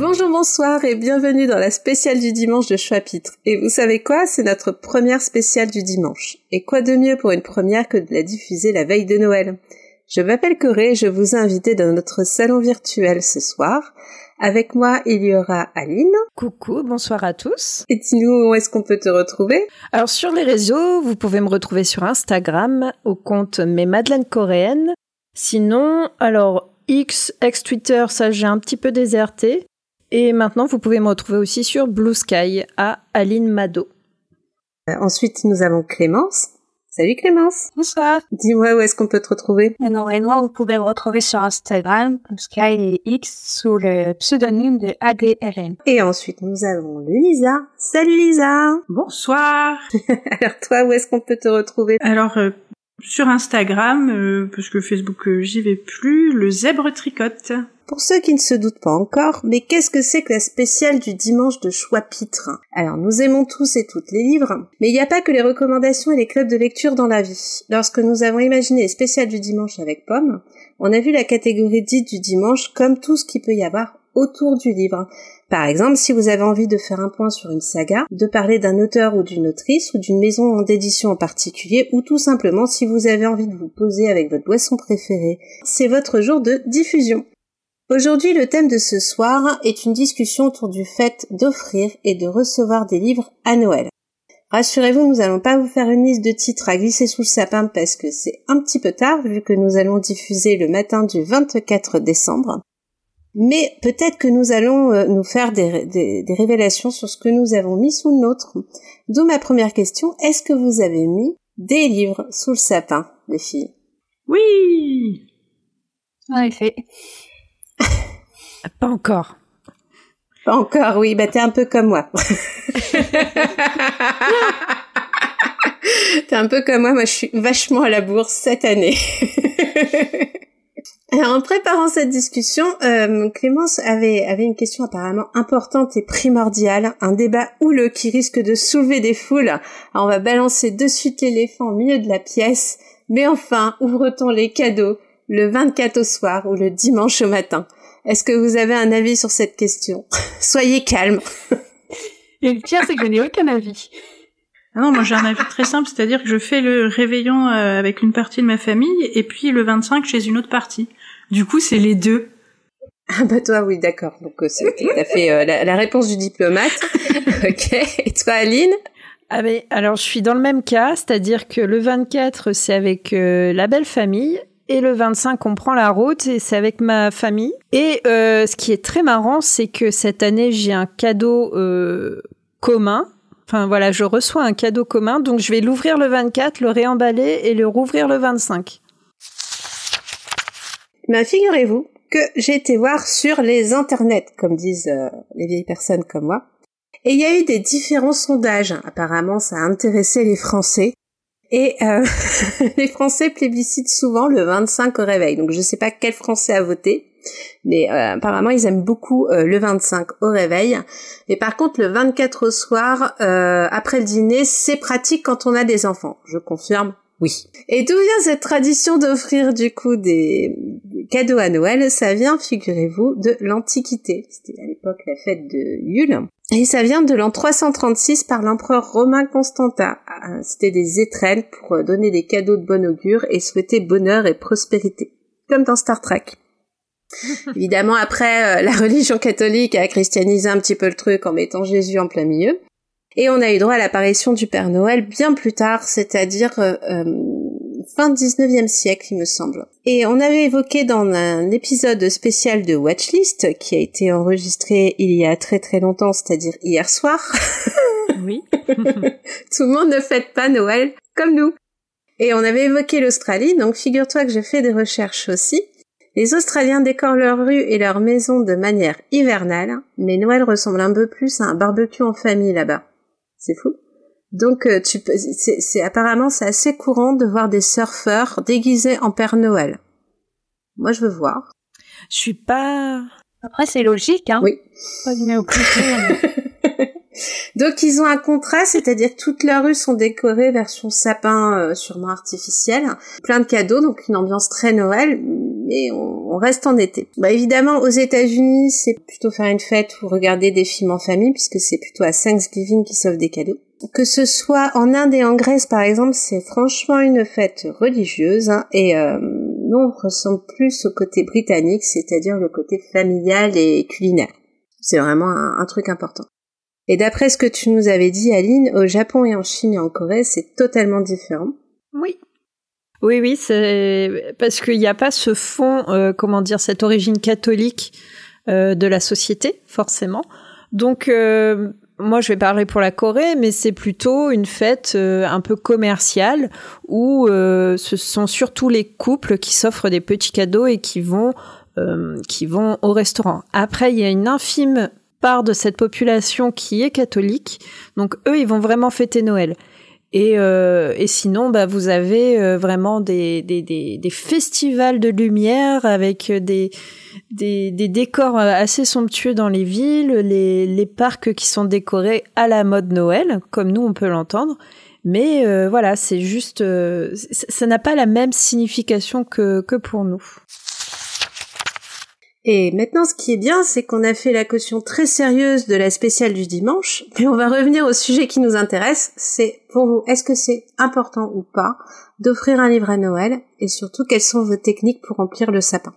Bonjour, bonsoir et bienvenue dans la spéciale du dimanche de Chapitre. Et vous savez quoi? C'est notre première spéciale du dimanche. Et quoi de mieux pour une première que de la diffuser la veille de Noël? Je m'appelle Corée et je vous ai invité dans notre salon virtuel ce soir. Avec moi, il y aura Aline. Coucou, bonsoir à tous. Et dis-nous où est-ce qu'on peut te retrouver? Alors sur les réseaux, vous pouvez me retrouver sur Instagram au compte Mes Madeleines Coréennes. Sinon, alors X, ex-Twitter, ça j'ai un petit peu déserté. Et maintenant, vous pouvez me retrouver aussi sur Blue Sky à Aline Mado. Euh, Ensuite, nous avons Clémence. Salut Clémence. Bonsoir. Dis-moi où est-ce qu'on peut te retrouver? Normalement, vous pouvez me retrouver sur Instagram, Sky et X, sous le pseudonyme de ADRN. Et ensuite, nous avons Lisa. Salut Lisa. Bonsoir. Alors toi, où est-ce qu'on peut te retrouver? Alors euh, sur Instagram, euh, parce que Facebook euh, j'y vais plus, le zèbre tricote. Pour ceux qui ne se doutent pas encore, mais qu'est-ce que c'est que la spéciale du dimanche de choix-pitre Alors, nous aimons tous et toutes les livres, mais il n'y a pas que les recommandations et les clubs de lecture dans la vie. Lorsque nous avons imaginé les spéciales du dimanche avec Pomme, on a vu la catégorie dite du dimanche comme tout ce qu'il peut y avoir autour du livre. Par exemple, si vous avez envie de faire un point sur une saga, de parler d'un auteur ou d'une autrice ou d'une maison d'édition en particulier, ou tout simplement si vous avez envie de vous poser avec votre boisson préférée, c'est votre jour de diffusion. Aujourd'hui, le thème de ce soir est une discussion autour du fait d'offrir et de recevoir des livres à Noël. Rassurez-vous, nous allons pas vous faire une liste de titres à glisser sous le sapin parce que c'est un petit peu tard vu que nous allons diffuser le matin du 24 décembre. Mais peut-être que nous allons euh, nous faire des, des- des révélations sur ce que nous avons mis sous le nôtre. D'où ma première question, est-ce que vous avez mis des livres sous le sapin, les filles? Oui. En effet. Pas encore. Pas encore, oui, bah t'es un peu comme moi. t'es un peu comme moi, moi je suis vachement à la bourse cette année. Alors en préparant cette discussion, euh, Clémence avait, avait une question apparemment importante et primordiale, un débat houleux qui risque de soulever des foules. Alors on va balancer de suite l'éléphant au milieu de la pièce, mais enfin, ouvre-t-on les cadeaux le 24 au soir ou le dimanche au matin Est-ce que vous avez un avis sur cette question? Soyez calme. Et le pire, c'est que je n'ai aucun avis. Ah non, moi j'ai un avis très simple, c'est-à-dire que je fais le réveillon euh, avec une partie de ma famille et puis le 25 chez une autre partie. Du coup, c'est les deux. Ah bah toi oui d'accord donc euh, c'est ok, t'as fait euh, la, la réponse du diplomate ok et toi Aline? Ah mais alors je suis dans le même cas, c'est-à-dire que le 24 c'est avec euh, la belle famille et le 25 on prend la route et c'est avec ma famille. Et euh, ce qui est très marrant c'est que cette année j'ai un cadeau euh, commun. Enfin voilà, je reçois un cadeau commun, donc je vais l'ouvrir le 24, le réemballer et le rouvrir le 25. Ben figurez-vous que j'ai été voir sur les internets comme disent euh, les vieilles personnes comme moi et il y a eu des différents sondages apparemment ça a intéressé les Français et euh, les Français plébiscitent souvent le 25 au réveil donc je sais pas quel Français a voté mais euh, apparemment ils aiment beaucoup le 25 au réveil. Et par contre le 24 au soir, après le dîner, c'est pratique quand on a des enfants. Je confirme. Oui. Et d'où vient cette tradition d'offrir du coup des, cadeaux à Noël? Ça vient, figurez-vous, de l'Antiquité. C'était à l'époque la fête de Yule. Et ça vient de l'an 336 par l'empereur romain Constantin. Euh, C'était des étrennes pour euh, donner des cadeaux de bon augure et souhaiter bonheur et prospérité. Comme dans Star Trek. Évidemment, après, euh, la religion catholique a christianisé un petit peu le truc en mettant Jésus en plein milieu. Et on a eu droit à l'apparition du Père Noël bien plus tard, c'est-à-dire euh, euh, fin 19e siècle, il me semble. Et on avait évoqué dans un épisode spécial de Watchlist, qui a été enregistré il y a très très longtemps, c'est-à-dire hier soir. Oui. Tout le monde ne fête pas Noël comme nous. Et on avait évoqué l'Australie, donc figure-toi que j'ai fait des recherches aussi. Les Australiens décorent leurs rues et leurs maisons de manière hivernale, mais Noël ressemble un peu plus à un barbecue en famille là-bas. C'est fou. Donc, euh, tu peux, c'est, c'est- apparemment, c'est assez courant de voir des surfeurs déguisés en Père Noël. Moi, je veux voir. Je suis pas Après, c'est logique, hein. Oui. Pas Donc ils ont un contrat, c'est-à-dire toutes leurs rues sont décorées version sapin euh, sûrement artificiel, plein de cadeaux, donc une ambiance très Noël, mais on, on reste en été. Bah évidemment aux États-Unis c'est plutôt faire une fête ou regarder des films en famille puisque c'est plutôt à Thanksgiving qui s'offre des cadeaux. Que ce soit en Inde et en Grèce par exemple, c'est franchement une fête religieuse hein, et euh, nous on ressemble plus au côté britannique, c'est-à-dire le côté familial et culinaire. C'est vraiment un truc important. Et d'après ce que tu nous avais dit, Aline, au Japon et en Chine et en Corée, c'est totalement différent. Oui. Oui, oui, c'est parce qu'il n'y a pas ce fond, euh, comment dire, cette origine catholique euh, de la société, forcément. Donc, euh, moi, je vais parler pour la Corée, mais c'est plutôt une fête euh, un peu commerciale où euh, ce sont surtout les couples qui s'offrent des petits cadeaux et qui vont euh, qui vont au restaurant. Après, il y a une infime part de cette population qui est catholique, donc eux, ils vont vraiment fêter Noël. Et, euh, et sinon, bah, vous avez euh, vraiment des, des, des, des festivals de lumière avec des, des, des décors assez somptueux dans les villes, les, les parcs qui sont décorés à la mode Noël, comme nous on peut l'entendre. Mais euh, voilà, c'est juste, euh, ça n'a pas la même signification que, que pour nous. Et maintenant, ce qui est bien, c'est qu'on a fait la caution très sérieuse de la spéciale du dimanche, mais on va revenir au sujet qui nous intéresse. C'est pour vous, est-ce que c'est important ou pas d'offrir un livre à Noël Et surtout, quelles sont vos techniques pour remplir le sapin?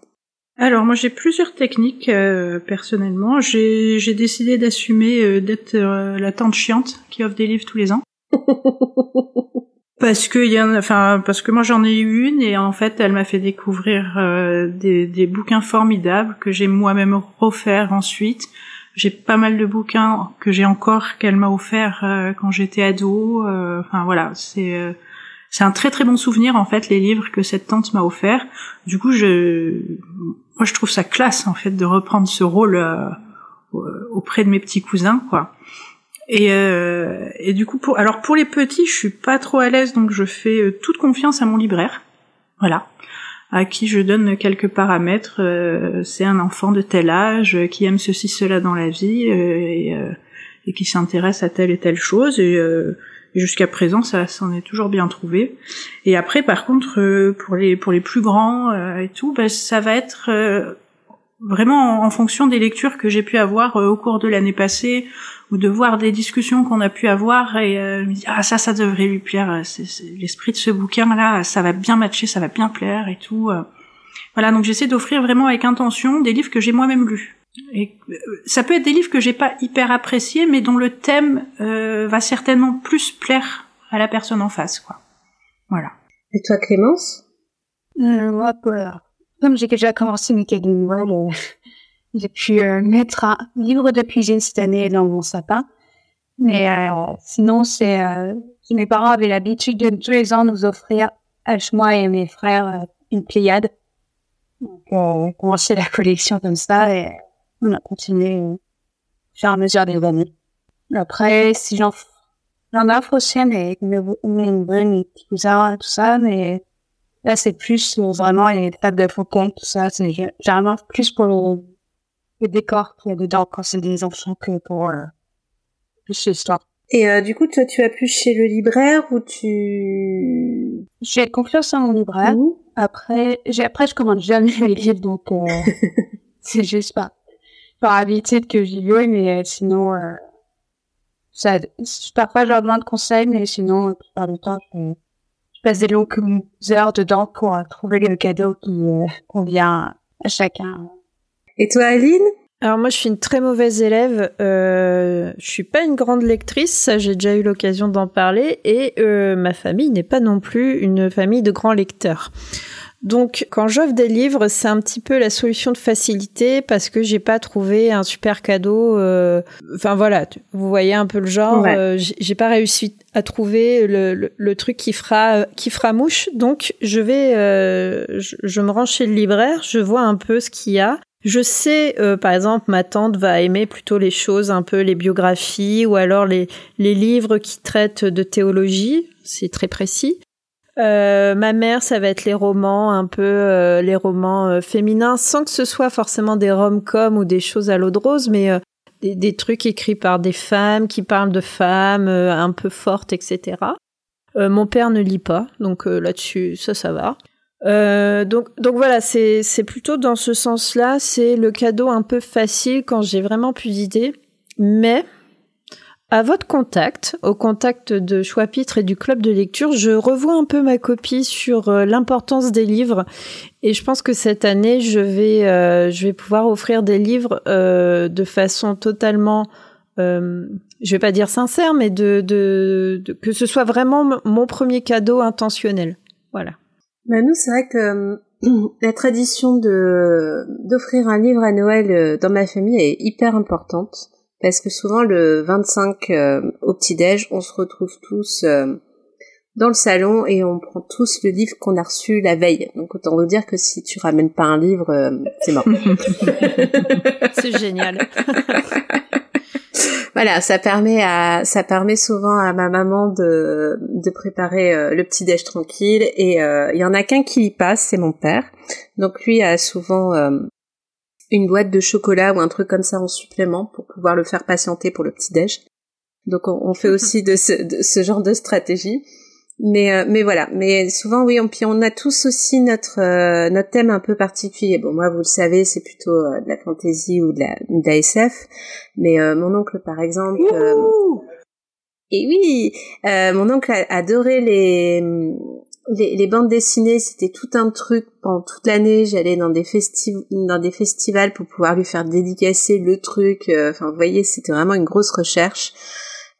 Alors moi j'ai plusieurs techniques euh, personnellement. J'ai décidé d'assumer euh, d'être euh, la tante chiante qui offre des livres tous les ans. Parce que y en enfin parce que moi j'en ai eu une et en fait elle m'a fait découvrir euh, des, des bouquins formidables que j'ai moi-même offert ensuite. J'ai pas mal de bouquins que j'ai encore qu'elle m'a offert euh, quand j'étais ado. euh, Enfin voilà, c'est euh, c'est un très très bon souvenir en fait les livres que cette tante m'a offert. Du coup je moi je trouve ça classe en fait de reprendre ce rôle euh, auprès de mes petits cousins quoi. Et, euh, et du coup, pour, alors pour les petits, je suis pas trop à l'aise, donc je fais euh, toute confiance à mon libraire, voilà, à qui je donne quelques paramètres. euh, c'est un enfant de tel âge euh, qui aime ceci, cela dans la vie euh, et, et qui s'intéresse à telle et telle chose. Et, et jusqu'à présent, ça s'en est toujours bien trouvé. Et après, par contre, euh, pour les pour les plus grands euh, et tout, bah, ça va être euh, vraiment en, en fonction des lectures que j'ai pu avoir euh, au cours de l'année passée ou de voir des discussions qu'on a pu avoir et euh, je me dis ah ça ça devrait lui plaire euh, c'est, c'est- l'esprit de ce bouquin là ça va bien matcher ça va bien plaire et tout euh. voilà donc j'essaie d'offrir vraiment avec intention des livres que j'ai moi-même lus. Et euh, ça peut être des livres que j'ai pas hyper appréciés mais dont le thème euh, va certainement plus plaire à la personne en face quoi. Voilà. Et toi, Clémence? Euh, moi, pour- comme j'ai déjà commencé de Noël, euh, j'ai pu euh, mettre un livre de cuisine cette année dans mon sapin. Mais euh, sinon, c'est euh, mes parents avaient l'habitude de tous les ans nous offrir, à moi et mes frères, euh, une Pléiade. Donc, on a commencé la collection comme ça et on a continué euh, au fur et à mesure des années. Après, si j'en j'en offre aussi à mes, mes, mes, cousins, tout ça, mais Là, c'est plus vraiment les tables de faucon, tout ça. C'est gé- généralement plus pour le, le décor qu'il y a dedans quand c'est des enfants que pour euh, plus l'histoire. Et euh, du coup, toi, tu as plus chez le libraire ou tu... J'ai confiance en mon libraire. Où Après, j'ai, après, je commande jamais les livres, donc euh, c'est juste pas par habitude que j'y vais, mais euh, sinon, euh, ça, parfois je leur demande conseil, mais sinon, plupart du temps, je, je passe des longues heures dedans pour euh, trouver le cadeau qui euh, convient à chacun. Et toi, Aline? Alors moi, je suis une très mauvaise élève. Euh, je suis pas une grande lectrice, ça j'ai déjà eu l'occasion d'en parler, et euh, ma famille n'est pas non plus une famille de grands lecteurs. Donc, quand j'offre des livres, c'est un petit peu la solution de facilité parce que j'ai pas trouvé un super cadeau. euh, Enfin voilà, vous voyez un peu le genre. Ouais. euh, j'ai j'ai pas réussi à trouver le, le, le truc qui fera qui fera mouche. Donc, je vais, euh, je, je me rends chez le libraire, je vois un peu ce qu'il y a. Je sais, euh, par exemple, ma tante va aimer plutôt les choses un peu les biographies ou alors les, les livres qui traitent de théologie, c'est très précis. Euh, ma mère, ça va être les romans, un peu euh, les romans euh, féminins, sans que ce soit forcément des rom-coms ou des choses à l'eau de rose, mais euh, des, des, trucs écrits par des femmes qui parlent de femmes un peu fortes, etc. mon père ne lit pas, donc là-dessus, ça, ça va. Euh, donc, donc voilà, c'est c'est plutôt dans ce sens-là, c'est le cadeau un peu facile quand j'ai vraiment plus d'idées. Mais à votre contact, au contact de Choix-Pitre et du club de lecture, je revois un peu ma copie sur euh, l'importance des livres et je pense que cette année, je vais euh, je vais pouvoir offrir des livres euh, de façon totalement euh, je vais pas dire sincère, mais de, de, de que ce soit vraiment mon premier cadeau intentionnel. Voilà. Bah nous, c'est vrai que euh, la tradition de d'offrir un livre à Noël euh, dans ma famille est hyper importante parce que souvent le 25 euh, au petit-déj, on se retrouve tous dans le salon et on prend tous le livre qu'on a reçu la veille. Donc autant vous dire que si tu ramènes pas un livre, c'est mort. c'est génial. voilà, ça permet à, ça permet souvent à ma maman de, de préparer euh, le petit déj tranquille. Et euh, il y en a qu'un qui y passe, c'est mon père. Donc lui a souvent euh, une boîte de chocolat ou un truc comme ça en supplément pour pouvoir le faire patienter pour le petit déj. Donc on, on fait aussi de ce, de ce genre de stratégie. Mais euh, mais voilà, mais souvent oui, on, puis on a tous aussi notre euh, notre thème un peu particulier. Bon moi vous le savez, c'est plutôt euh, de la fantasy ou de la, de la SF, mais mon oncle par exemple et oui, mon oncle adorait les, les bandes dessinées, c'était tout un truc pendant toute l'année. J'allais dans des festivals, dans des festivals pour pouvoir lui faire dédicacer le truc. Enfin, vous voyez, c'était vraiment une grosse recherche.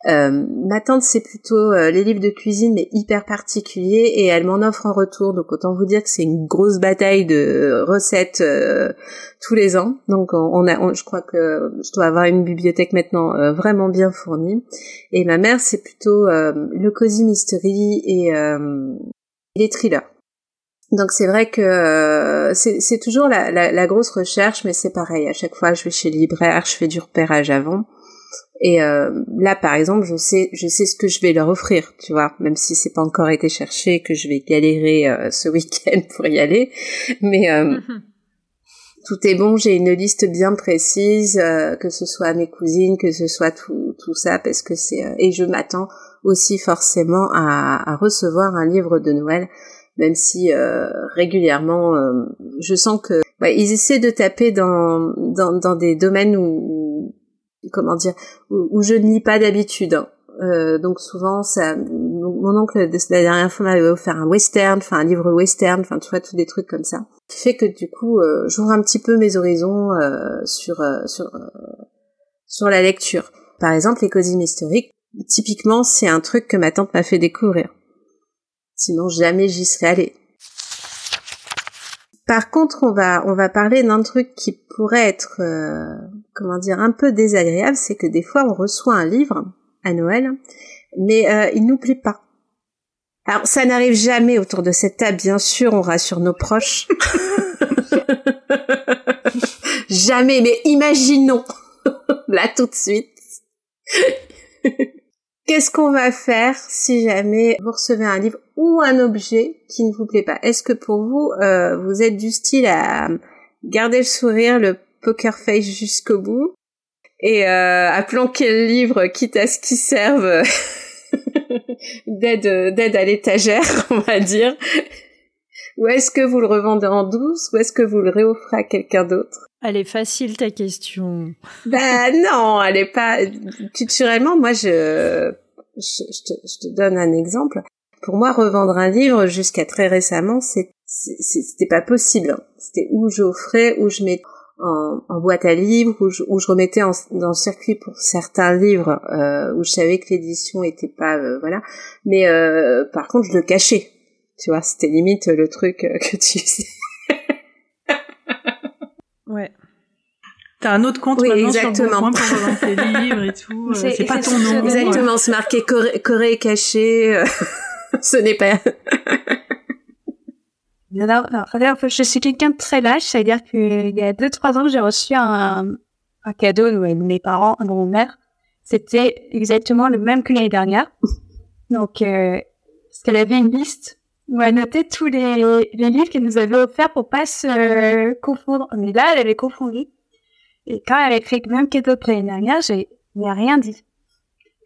Euh, ma tante c'est plutôt euh, les livres de cuisine mais hyper particuliers et elle m'en offre en retour donc autant vous dire que c'est une grosse bataille de recettes euh, tous les ans donc on, a je crois que je dois avoir une bibliothèque maintenant euh, vraiment bien fournie et ma mère c'est plutôt le cozy mystery et les thrillers. Donc c'est vrai que c'est toujours la, la, la, grosse recherche mais c'est pareil. À chaque fois je vais chez le libraire je fais du repérage avant. Et euh, là, par exemple, je sais, je sais ce que je vais leur offrir, tu vois, même si c'est pas encore été cherché, que je vais galérer euh, ce week-end pour y aller, mais euh, tout est bon. J'ai une liste bien précise, que ce soit mes cousines, que ce soit tout, tout ça, parce que c'est et je m'attends aussi forcément à, à, recevoir un livre de Noël, même si régulièrement, je sens que ouais, ils essaient de taper dans, dans, dans des domaines où comment dire où, je ne lis pas d'habitude. Hein. Euh, donc souvent, ça, mon oncle la dernière fois m'avait offert un western, enfin un livre western, enfin tu vois tous des trucs comme ça, qui fait que du coup euh, j'ouvre un petit peu mes horizons euh, sur euh, sur euh, sur la lecture. Par exemple, les cosines historiques, typiquement c'est un truc que ma tante m'a fait découvrir. Sinon jamais j'y serais allée. Par contre, on va on va parler d'un truc qui pourrait être euh, comment dire un peu désagréable, c'est que des fois on reçoit un livre à Noël, mais euh, il nous plaît pas. Alors ça n'arrive jamais autour de cette table, bien sûr, on rassure nos proches. jamais, mais imaginons là tout de suite. Qu'est-ce qu'on va faire si jamais vous recevez un livre ou un objet qui ne vous plaît pas? Est-ce que pour vous, euh, vous êtes du style à garder le sourire, le poker face jusqu'au bout et euh, à planquer le livre quitte à ce qu'il serve d'aide d'aide à l'étagère, on va dire? Ou est-ce que vous le revendez en douce ou est-ce que vous le réoffrez à quelqu'un d'autre? Elle est facile ta question. Bah non, elle est pas. Culturellement, moi, je, je, te, je te donne un exemple. Pour moi, revendre un livre jusqu'à très récemment, c'était pas possible. C'était où j'offrais, où je mets en, en, boîte à livres, où je, où je remettais en, dans le circuit pour certains livres euh, où je savais que l'édition était pas euh, voilà. Mais euh, par contre, je le cachais. Tu vois, c'était limite le truc euh, que tu sais. Ouais. T'as un autre compte oui, maintenant exactement. sur pour vendre tes livres et tout. Euh, c'est pas ton nom. Exactement, se marquer Corée, caché. Euh, ce n'est pas. Alors, alors, je suis quelqu'un de très lâche, c'est-à-dire qu'il y a deux trois ans, j'ai reçu un, un cadeau de mes parents, de mon mère. C'était exactement le même que l'année dernière. Donc, euh, parce qu'elle avait une liste où elle notait tous les, les livres qu'elle nous avait offerts pour pas se confondre. Mais là, elle avait confondu. Et quand elle a écrit même que l'année dernière, j'ai rien dit.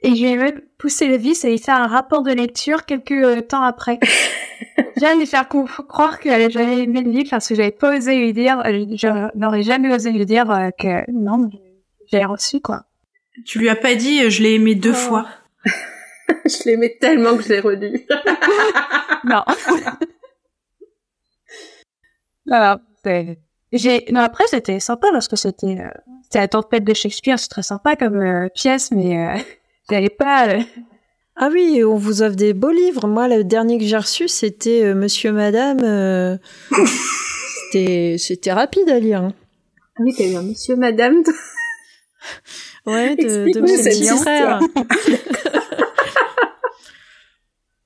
Et je lui ai même poussé le vis et lui faire un rapport de lecture quelques euh, temps après. je viens de lui faire croire qu'elle j'avais aimé le livre parce que j'avais pas osé lui dire, euh, je n'aurais jamais osé lui dire euh, que non, j'ai reçu quoi. Tu lui as pas dit je l'ai aimé deux Oh. fois. je l'aimais tellement que je l'ai relu. non. Voilà. c'est- J'ai, non, après, c'était sympa parce que c'était, euh, c'était la tempête de Shakespeare, c'est très sympa comme euh, pièce, mais euh, j'avais pas, euh, Ah oui, on vous offre des beaux livres. Moi, le dernier que j'ai reçu, c'était euh, Monsieur, Madame. euh, c'était, c'était rapide à lire. hein. Ah oui, t'as eu un monsieur, madame. Ouais, de, de Explique-nous mon cette petit frère.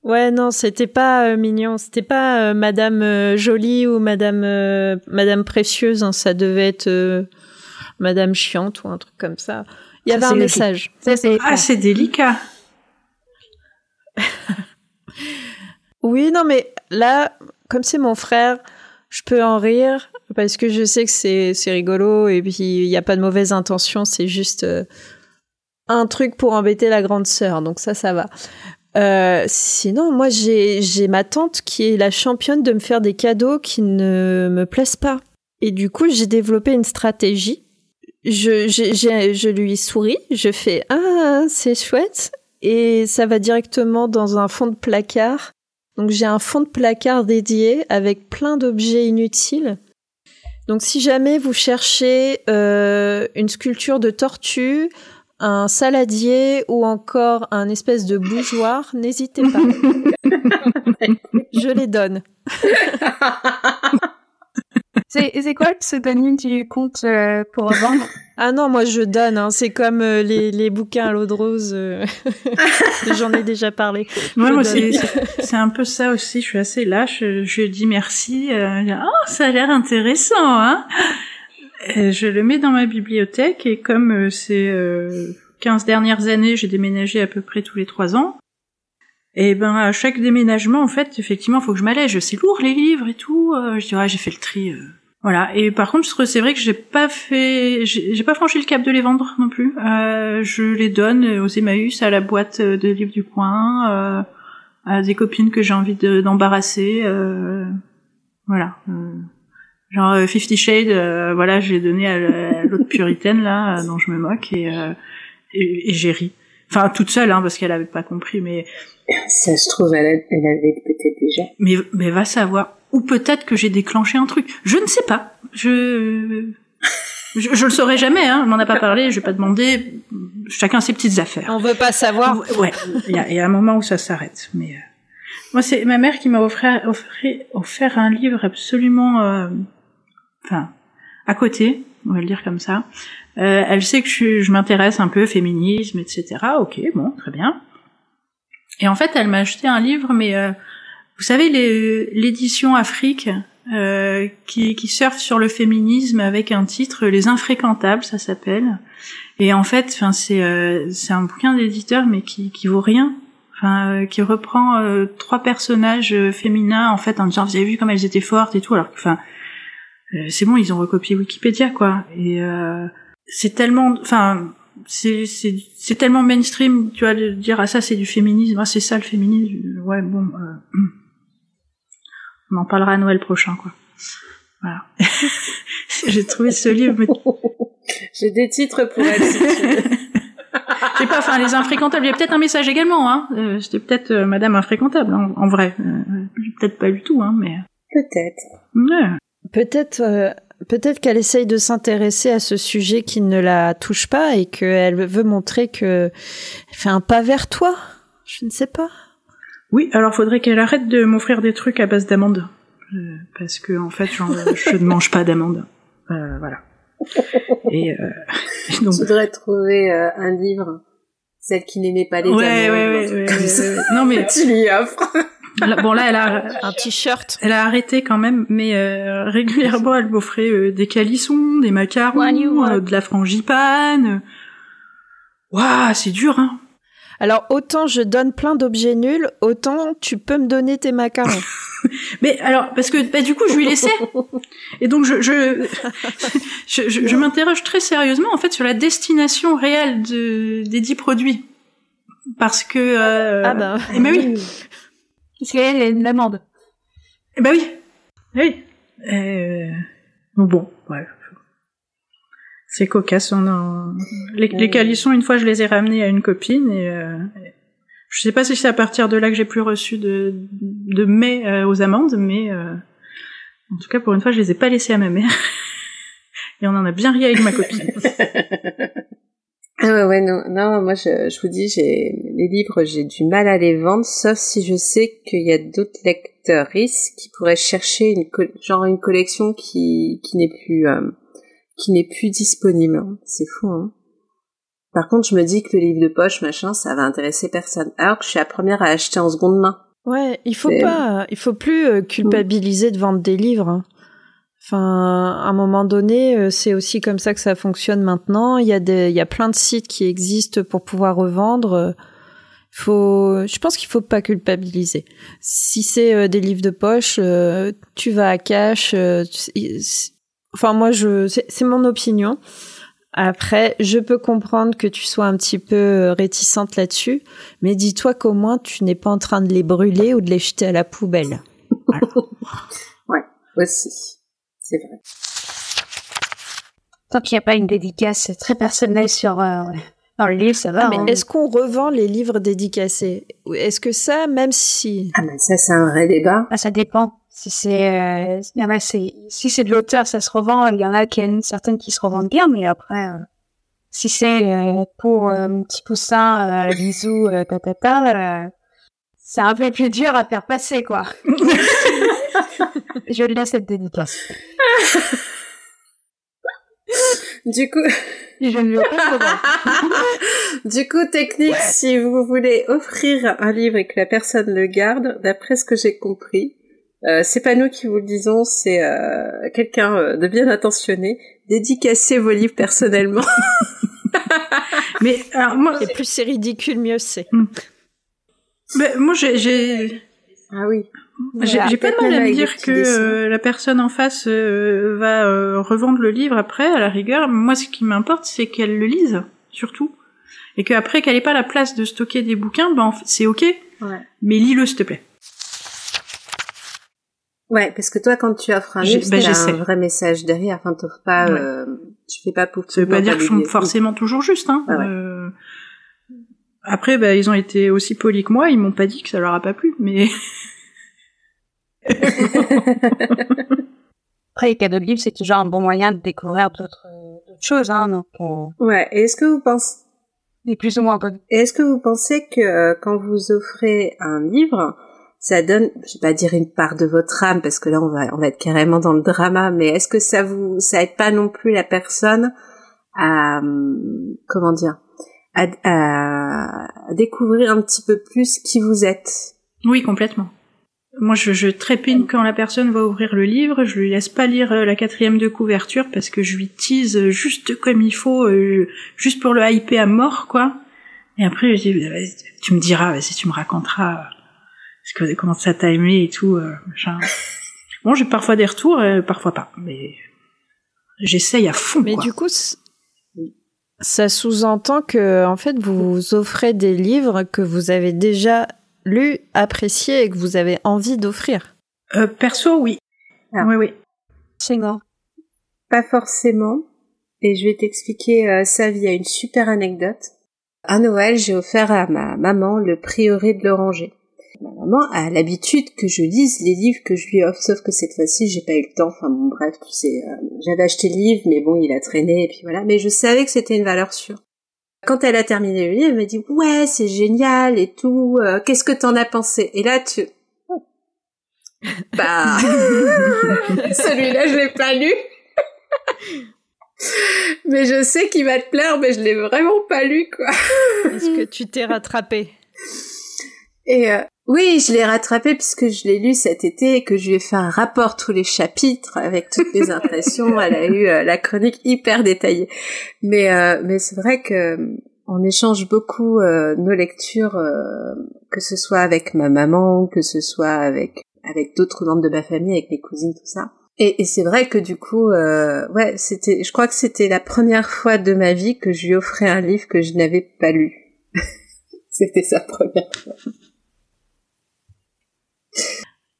Ouais, non, c'était pas euh, mignon. C'était pas euh, Madame euh, Jolie ou Madame euh, Madame Précieuse. hein. Ça devait être euh, Madame Chiante ou un truc comme ça. Il y Ça, avait un message. ça c'est, Ah, c'est délicat. Oui, non, mais là, comme c'est mon frère, je peux en rire parce que je sais que c'est c'est rigolo et puis il n'y a pas de mauvaise intention. C'est juste euh, un truc pour embêter la grande sœur. Donc ça, ça va. Euh, sinon, moi, j'ai ma tante qui est la championne de me faire des cadeaux qui ne me plaisent pas. Et du coup, j'ai développé une stratégie. Je, je, j'ai- je lui souris, je fais Ah, c'est chouette. Et ça va directement dans un fond de placard. Donc j'ai un fond de placard dédié avec plein d'objets inutiles. Donc si jamais vous cherchez euh, une sculpture de tortue, un saladier ou encore un espèce de bougeoir, n'hésitez pas. Je les donne. c'est, c'est quoi le pseudonyme du compte euh, pour vendre? Ah non, moi je donne. hein. C'est comme euh, les, les bouquins à l'eau de rose. euh, J'en ai déjà parlé. Ouais, moi, c'est, un peu ça aussi. Je suis assez lâche. Je, je dis merci. Euh, oh, ça a l'air intéressant, hein. Euh, je le mets dans ma bibliothèque et comme euh, euh, 15 dernières années, j'ai déménagé à peu près tous les trois ans. Et ben à chaque déménagement, en fait, effectivement, faut que je m'allège. C'est lourd les livres et tout. Euh, je dis ouais, j'ai fait le tri. euh. Voilà. Et par contre, c'est vrai que j'ai pas fait, j'ai pas franchi le cap de les vendre non plus. Euh, je les donne aux Emmaüs, à la boîte de livres du coin, euh, à des copines que j'ai envie de- d'embarrasser. euh, voilà. Genre euh, Fifty Shades, euh, voilà, j'ai donné à la- à l'autre puritaine là, euh, dont je me moque et, euh, et, et j'ai ri. Enfin, toute seule, hein, parce qu'elle avait pas compris, mais Ça se trouve, elle, a- elle avait peut-être déjà. mais, mais va savoir. Ou peut-être que j'ai déclenché un truc. Je ne sais pas. Je, je, je le saurai jamais, hein. On m'en a pas parlé, je vais pas demander. Chacun ses petites affaires. On veut pas savoir. Ouais, il y a, il y a un moment où ça s'arrête. Mais euh, moi, c'est ma mère qui m'a offert, offert, offert un livre absolument, euh, enfin, à côté, on va le dire comme ça. Euh, elle sait que je, je m'intéresse un peu au féminisme, etc. Ok, bon, très bien. Et en fait, elle m'a acheté un livre, mais euh, vous savez, l'édition Afrique euh, qui, qui surfe sur le féminisme avec un titre Les Infréquentables, ça s'appelle. Et en fait, enfin, c'est euh, c'est un bouquin d'éditeur, mais qui, qui vaut rien. Enfin, euh, qui reprend euh, trois personnages féminins en fait en disant vous avez vu comme elles étaient fortes et tout, alors enfin c'est bon, ils ont recopié Wikipédia quoi. Et euh, c'est tellement, enfin c'est c'est tellement mainstream, tu vas de dire ah ça c'est du féminisme, ah c'est ça le féminisme, ouais bon, euh, on en parlera à Noël prochain quoi. Voilà. J'ai trouvé ce livre, mais J'ai des titres pour elle, si veux. j'ai pas, enfin les infréquentables, il y a peut-être un message également, hein. Euh, C'était peut-être euh, Madame infréquentable, hein, en vrai, Euh, peut-être pas du tout, hein, mais Peut-être. ouais. Peut-être euh, peut-être qu'elle essaye de s'intéresser à ce sujet qui ne la touche pas et qu'elle veut montrer que elle fait un pas vers toi. Je ne sais pas. Oui, alors faudrait qu'elle arrête de m'offrir des trucs à base d'amandes. Euh, parce que en fait, j'en- je ne mange pas d'amandes. Euh, voilà. Et, euh, et donc. Tu devrais trouver euh, un livre. Celle qui n'aimait pas les Ouais, amandes, ouais, ouais, truc ouais, comme ouais, ça. ouais. Non mais Tu lui offres. Là- bon là, elle a, Un t-shirt. elle a arrêté quand même, mais euh, régulièrement, elle m'offrait euh, des calissons, des macarons, euh, de la frangipane. Waouh, c'est dur, hein. Alors autant je donne plein d'objets nuls, autant tu peux me donner tes macarons. Mais alors, parce que bah, du coup, je lui laissais. Et donc, je, je, je, je, je m'interroge très sérieusement, en fait, sur la destination réelle de, des dix produits. Parce que... Euh, ah ben. Eh ben oui. Parce qu'elle est une amende. Eh ben oui. Oui. Euh... Bon, ouais. C'est cocasse. On a... les, les calissons, une fois, je les ai ramenés à une copine et... Euh... Je sais pas si c'est à partir de là que j'ai plus reçu de, de mets euh, aux amandes, mais euh, en tout cas pour une fois je les ai pas laissés à ma mère. Et on en a bien ri avec ma copine. Ah ouais, ouais, non, non, moi je, je vous dis, j'ai les livres, j'ai du mal à les vendre, sauf si je sais qu'il y a d'autres lecteurs risques qui pourraient chercher une genre une collection qui qui n'est plus euh, qui n'est plus disponible. C'est fou, hein. Par contre, je me dis que le livre de poche, machin, ça va intéresser personne. Alors que je suis la première à acheter en seconde main. Ouais, il faut C'est- pas, il faut plus euh, culpabiliser de vendre des livres. Enfin, à un moment donné, euh, c'est aussi comme ça que ça fonctionne maintenant. Il y a des, il y a plein de sites qui existent pour pouvoir revendre. Faut, je pense qu'il faut pas culpabiliser. Si c'est euh, des livres de poche, euh, tu vas à cash. enfin, moi, je, c'est mon opinion. Après, je peux comprendre que tu sois un petit peu réticente là-dessus, mais dis-toi qu'au moins tu n'es pas en train de les brûler ou de les jeter à la poubelle. Aussi. C'est vrai. Tant qu'il n'y a pas une dédicace très personnelle sur euh, dans le livre, ça va. Ah, mais hein. est-ce qu'on revend les livres dédicacés? Est-ce que ça, même si... Ah, mais ça, c'est un vrai débat. Ah, ça dépend. Si c'est, euh, si c'est de l'auteur, ça se revend. Il y en a qui, certaines qui se revendent bien, mais après, euh, si c'est euh, pour euh, mon petit poussin, euh, bisous, euh, tatata, euh, c'est un peu plus dur à faire passer, quoi. Je laisse cette dédicace. Du coup, Je ne veux pas du coup, technique, si vous voulez offrir un livre et que la personne le garde, d'après ce que j'ai compris, euh, c'est pas nous qui vous le disons, c'est euh, quelqu'un euh, de bien intentionné. Dédicacez vos livres personnellement. Mais alors moi, Et plus c'est ridicule, mieux c'est. mais moi j'ai Ah oui. J'ai Voilà, j'ai pas de mal à me dire que euh, la personne en face euh, va euh, revendre le livre après à la rigueur. Moi, ce qui m'importe, c'est qu'elle le lise surtout, et qu'après qu'elle ait pas la place de stocker des bouquins, ben c'est ok. Ouais. Mais lis-le s'il te plaît. Ouais, parce que toi, quand tu offres un livre, bah, c'est un vrai message derrière. Enfin, t'offres pas, Ouais. euh, tu fais pas pour. Ça veut pas dire qu'ils sont forcément toujours justes. Hein. Ah ouais. Euh, Après, bah, ils ont été aussi polis que moi. Ils m'ont pas dit que ça leur a pas plu, mais Après, les cadeaux de livres, c'est toujours un bon moyen de découvrir d'autres, choses, hein, donc, euh, Ouais. Et est-ce que vous pensez, et plus ou moins bonnes. et est-ce que vous pensez que euh, quand vous offrez un livre, ça donne, je vais pas dire une part de votre âme, parce que là, on va, on va être carrément dans le drama, mais est-ce que ça vous, ça aide pas non plus la personne à, hum, comment dire, à, à découvrir un petit peu plus qui vous êtes? oui, complètement. Moi, je, je trépigne quand la personne va ouvrir le livre. Je lui laisse pas lire euh, la quatrième de couverture parce que je lui tease juste comme il faut, euh, juste pour le hyper à mort, quoi. Et après, je dis, vas-y, tu me diras, vas-y, tu me raconteras euh, ce que, comment ça t'a aimé et tout, machin. Bon, j'ai parfois des retours, parfois pas, mais j'essaye à fond. Mais quoi. du coup, ça sous-entend que, en fait, vous offrez des livres que vous avez déjà lus, appréciés et que vous avez envie d'offrir. Euh, perso, oui. Ah. Oui, oui. Pas forcément. Et je vais t'expliquer euh, ça via une super anecdote. À Noël, j'ai offert à ma maman le prieuré de l'oranger. Ma maman a l'habitude que je lise les livres que je lui offre, sauf que cette fois-ci, j'ai pas eu le temps. Enfin bon, bref, tu sais, euh, j'avais acheté le livre, mais bon, il a traîné, et puis voilà. Mais je savais que c'était une valeur sûre. Quand elle a terminé le livre, elle m'a dit ouais, c'est génial et tout. euh, Qu'est-ce que t'en as pensé? Et là, tu bah celui-là, je l'ai pas lu. mais je sais qu'il va te plaire, mais je l'ai vraiment pas lu, quoi. Est-ce que tu t'es rattrapé Et euh, oui, je l'ai rattrapé puisque je l'ai lu cet été et que je lui ai fait un rapport tous les chapitres avec toutes les impressions. Elle a eu euh, la chronique hyper détaillée. Mais euh, mais c'est vrai que on échange beaucoup euh, nos lectures, euh, que ce soit avec ma maman, que ce soit avec avec d'autres membres de ma famille, avec mes cousines, tout ça. Et, et c'est vrai que du coup, euh, ouais, c'était, je crois que c'était la première fois de ma vie que je lui offrais un livre que je n'avais pas lu. c'était sa première fois.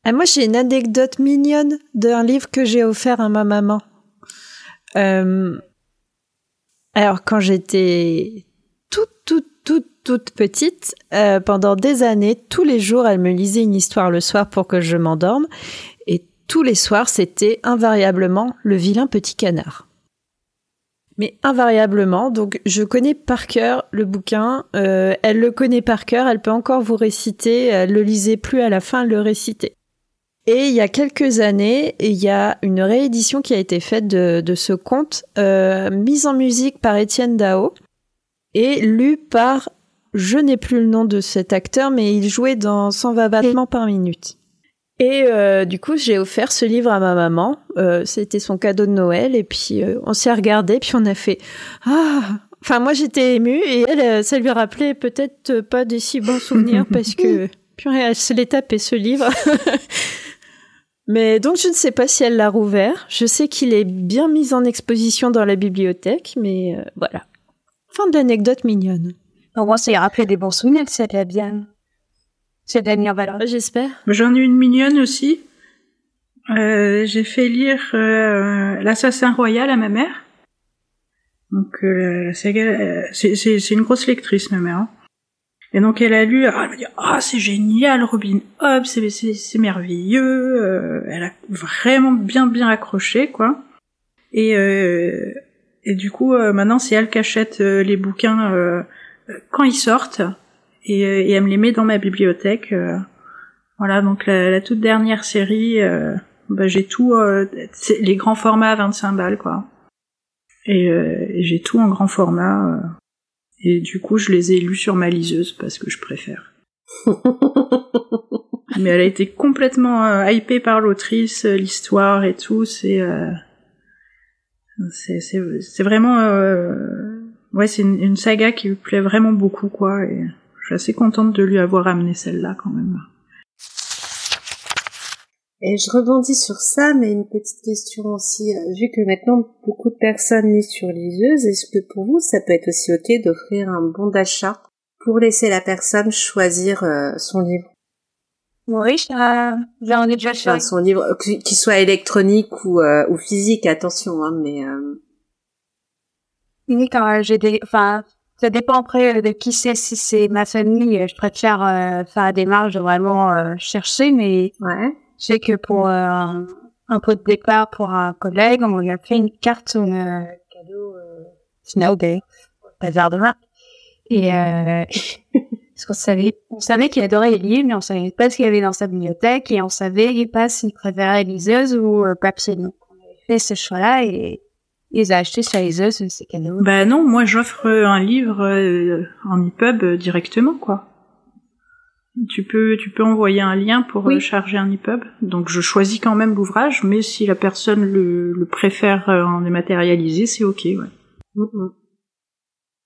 Ah, moi, j'ai une anecdote mignonne d'un livre que j'ai offert à ma maman. Euh, alors, quand j'étais toute, toute, toute, toute petite, euh, pendant des années, tous les jours, elle me lisait une histoire le soir pour que je m'endorme. Et tous les soirs, c'était invariablement le vilain petit canard. Mais invariablement, donc je connais par cœur le bouquin, euh, elle le connaît par cœur, elle peut encore vous réciter, elle le lisait plus à la fin, le récitait. Et il y a quelques années, il y a une réédition qui a été faite de, de ce conte, euh, mise en musique par Étienne Dao et lu par, je n'ai plus le nom de cet acteur, mais il jouait dans 120 battements par minute. Et euh, du coup, j'ai offert ce livre à ma maman. Euh, C'était son cadeau de Noël. Et puis, euh, on s'est regardé, puis on a fait ah. Enfin, moi, j'étais émue, et elle, euh, ça lui rappelait peut-être pas des si bons souvenirs parce que purée, elle se l'est tapé ce livre. mais donc, je ne sais pas si elle l'a rouvert. Je sais qu'il est bien mis en exposition dans la bibliothèque, mais euh, voilà. Fin de l'anecdote mignonne. Au moins, ça y rappelé des bons souvenirs, c'était bien. C'était bien valeur. J'espère. J'en ai une mignonne aussi. Euh, j'ai fait lire euh, L'Assassin Royal à ma mère. Donc euh, c'est euh, c'est c'est- c'est une grosse lectrice ma mère. hein. Et donc elle a lu, ah, elle m'a dit ah c'est génial Robin Hood, c'est c'est c'est merveilleux. Euh, elle a vraiment bien bien accroché quoi. Et euh, et du coup euh, maintenant c'est elle qui achète euh, les bouquins euh, quand ils sortent et, euh, et elle me les met dans ma bibliothèque. euh. voilà donc la, la toute dernière série, euh, bah, j'ai tout les grands formats à 25 balles quoi. Et, et j'ai tout en grand format. et du coup, je les ai lus sur ma liseuse parce que je préfère. Mais elle a été complètement euh, hypée par l'autrice, euh, l'histoire et tout. C'est euh, c'est vraiment ouais, c'est une, une saga qui lui plaît vraiment beaucoup quoi. Et suis assez contente de lui avoir amené celle-là quand même. Et je rebondis sur ça, mais une petite question aussi. euh, Vu que maintenant beaucoup de personnes lisent sur liseuse, est-ce que pour vous ça peut être aussi ok d'offrir un bon d'achat pour laisser la personne choisir euh, son livre, Oui, ça, j'en ai déjà fait. enfin son livre, euh, qu'il qu'il soit électronique ou, euh, ou physique, attention, hein, mais euh, Oui, quand j'ai des, enfin, ça dépend après de qui c'est. Si c'est ma famille, je préfère euh, faire la démarche de vraiment euh, chercher, mais ouais. je sais que pour euh, un, un peu de départ pour un collègue, on lui a fait une carte sur le cadeau euh, Snow Day, bazar de marque. Et euh, parce qu'on savait, on savait qu'il adorait les livres, mais on savait pas ce qu'il y avait dans sa bibliothèque et on savait pas s'il préférait liseuse ou euh, papier. Donc on avait fait ce choix-là et les a achetés sur liseuse, ces cadeaux. Bah non, moi j'offre un livre euh, en EPUB euh, directement quoi. Tu peux tu peux envoyer un lien pour Oui. euh, charger un EPUB. Donc je choisis quand même l'ouvrage, mais si la personne le, le préfère euh, en dématérialisé, c'est ok. Ouais. Mhm.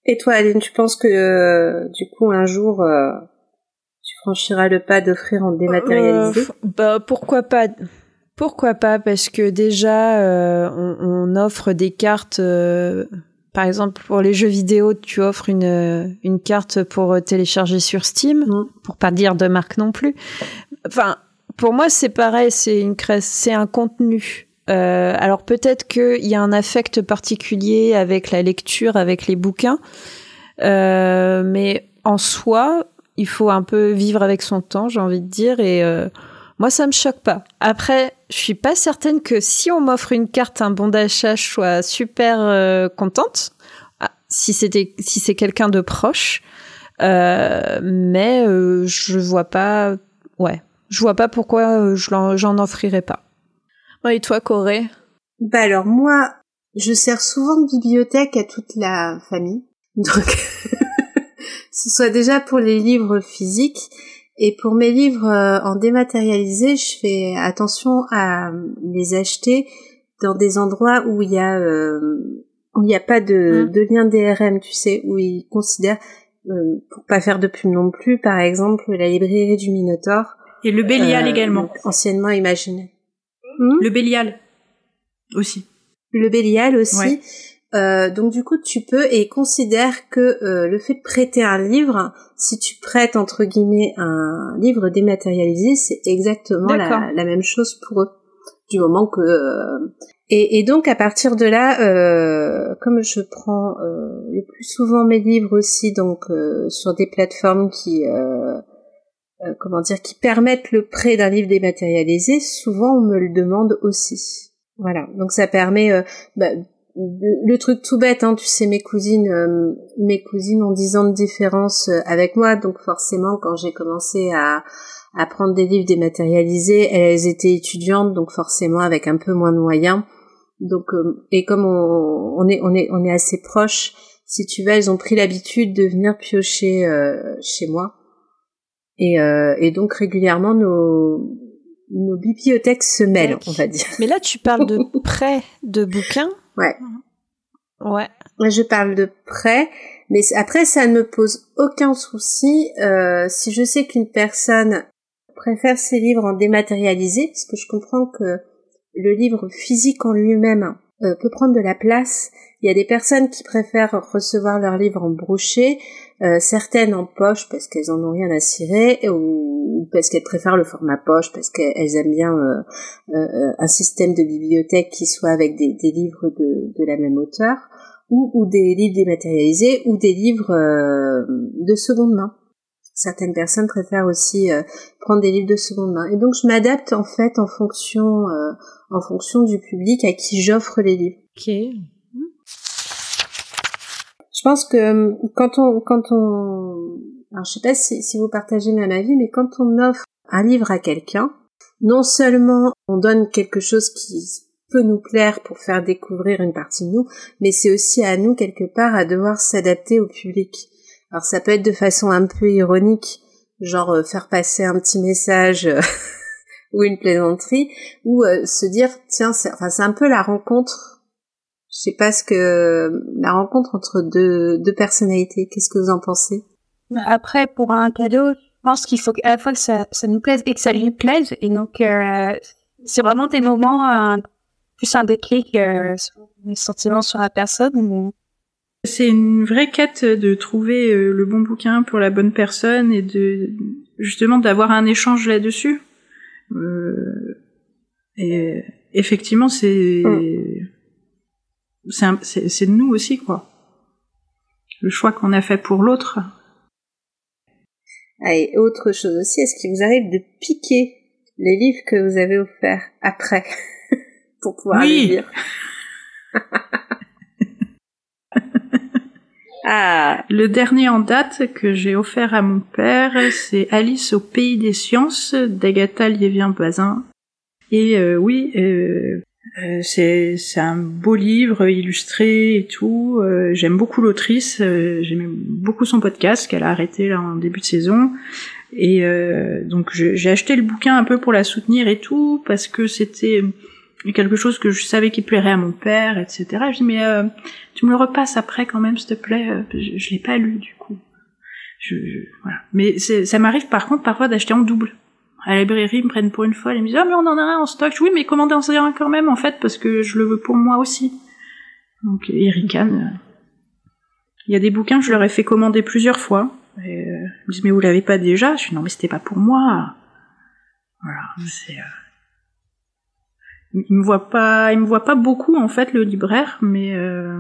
Et toi, Aline, tu penses que euh, du coup un jour euh, tu franchiras le pas d'offrir en dématérialisé? Euh, bah pourquoi pas? Pourquoi pas? Parce que déjà euh, on, on offre des cartes. euh, par exemple, pour les jeux vidéo, tu offres une euh, une carte pour euh, télécharger sur Steam, Mhm. pour pas dire de marque non plus. Enfin, pour moi, c'est pareil. C'est une c'est un contenu. Euh, alors peut-être qu'il y a un affect particulier avec la lecture, avec les bouquins, Euh, mais en soi, il faut un peu vivre avec son temps, j'ai envie de dire, et euh, moi ça me choque pas. Après, je suis pas certaine que si on m'offre une carte, un bon d'achat, je sois super euh, contente. Ah, si c'était, si c'est quelqu'un de proche, Euh, mais euh, je vois pas, ouais, je vois pas pourquoi euh, je j'en offrirais pas. Et toi, Corée? Bah alors moi, je sers souvent de bibliothèque à toute la famille. Donc, ce soit déjà pour les livres physiques et pour mes livres euh, en dématérialisé, je fais attention à les acheter dans des endroits où il y a euh, où il n'y a pas de, Mm. de lien DRM, tu sais, où ils considèrent, euh, pour pas faire de pub non plus, par exemple, la librairie du Minotaure. Et le Bélial euh, également. anciennement imaginé. Hmm Le Bélial aussi. le Bélial aussi. Ouais. Euh, donc du coup, tu peux et ils considèrent que euh, le fait de prêter un livre, si tu prêtes entre guillemets un livre dématérialisé, c'est exactement la, la même chose pour eux. Du moment que euh, et, et donc à partir de là, euh, comme je prends euh, le plus souvent mes livres aussi, donc euh, sur des plateformes qui comment dire, qui permettent le prêt d'un livre dématérialisé, souvent on me le demande aussi. Voilà, donc ça permet euh, bah, le le truc tout bête, hein, tu sais, mes cousines, euh, mes cousines ont 10 ans de différence euh, avec moi, donc forcément, quand j'ai commencé à, à prendre des livres dématérialisés, elles étaient étudiantes, donc forcément avec un peu moins de moyens. Donc, euh, et comme on, on est, on est, on est assez proches, si tu veux, elles ont pris l'habitude de venir piocher euh, chez moi. Et, euh, et donc régulièrement, nos, nos bibliothèques se mêlent, on va dire. Mais là, tu parles de prêt de bouquins. Ouais. Ouais. Moi, je parle de prêt, mais après, ça ne me pose aucun souci euh, si je sais qu'une personne préfère ses livres en dématérialisé, parce que je comprends que le livre physique en lui-même euh, peut prendre de la place. Il y a des personnes qui préfèrent recevoir leurs livres en broché, euh, certaines en poche parce qu'elles en ont rien à cirer, ou, ou parce qu'elles préfèrent le format poche, parce qu'elles aiment bien euh, euh, un système de bibliothèque qui soit avec des, des livres de, de la même auteur, ou, ou des livres dématérialisés, ou des livres euh, de seconde main. Certaines personnes préfèrent aussi euh, prendre des livres de seconde main. Et donc je m'adapte en fait en fonction, euh, en fonction du public à qui j'offre les livres. Ok. Je pense que euh, quand on, quand on, alors je sais pas si, si vous partagez même avis, mais quand on offre un livre à quelqu'un, non seulement on donne quelque chose qui peut nous plaire pour faire découvrir une partie de nous, mais c'est aussi à nous quelque part à devoir s'adapter au public. Alors ça peut être de façon un peu ironique, genre euh, faire passer un petit message euh, ou une plaisanterie, ou euh, se dire tiens, c'est enfin, c'est un peu la rencontre je sais pas ce que la rencontre entre deux, deux personnalités. Qu'est-ce que vous en pensez? Après, pour un cadeau, je pense qu'il faut à la fois que ça, ça nous plaise et que ça lui plaise. Et donc, euh, c'est vraiment des moments, euh, plus un déclic, euh, sur les sentiments sur la personne. C'est une vraie quête de trouver euh, le bon bouquin pour la bonne personne et de justement d'avoir un échange là-dessus. Euh, et effectivement, c'est c'est un- c'est nous aussi quoi. Le choix qu'on a fait pour l'autre. Ah, et autre chose aussi, est-ce qu'il vous arrive de piquer les livres que vous avez offerts après pour pouvoir Oui. les lire? Ah, Le dernier en date que j'ai offert à mon père, c'est Alice au pays des sciences d'Agatha Liévien-Bazin. Et euh, oui, euh, euh, c'est un beau livre illustré et tout. Euh, J'aime beaucoup l'autrice, j'aime beaucoup son podcast qu'elle a arrêté là en début de saison. Et donc j'ai acheté le bouquin un peu pour la soutenir et tout parce que c'était quelque chose que je savais qui plairait à mon père, etc. Je dis mais euh, tu me le repasses après quand même, s'il te plaît. euh, Je, je l'ai pas lu du coup. Mais ça m'arrive par contre parfois d'acheter en double. À la librairie, ils me prennent pour une folle, ils me disent ah mais on en a un en stock. Oui, mais commandez en un quand même en fait parce que je le veux pour moi aussi. Donc ils ricanent. Il y a des bouquins je leur ai fait commander plusieurs fois. Et, euh, ils me disent mais vous l'avez pas déjà? Je dis non mais c'était pas pour moi. Voilà, c'est. euh, il me voit pas, il me voit pas beaucoup en fait le libraire, mais euh,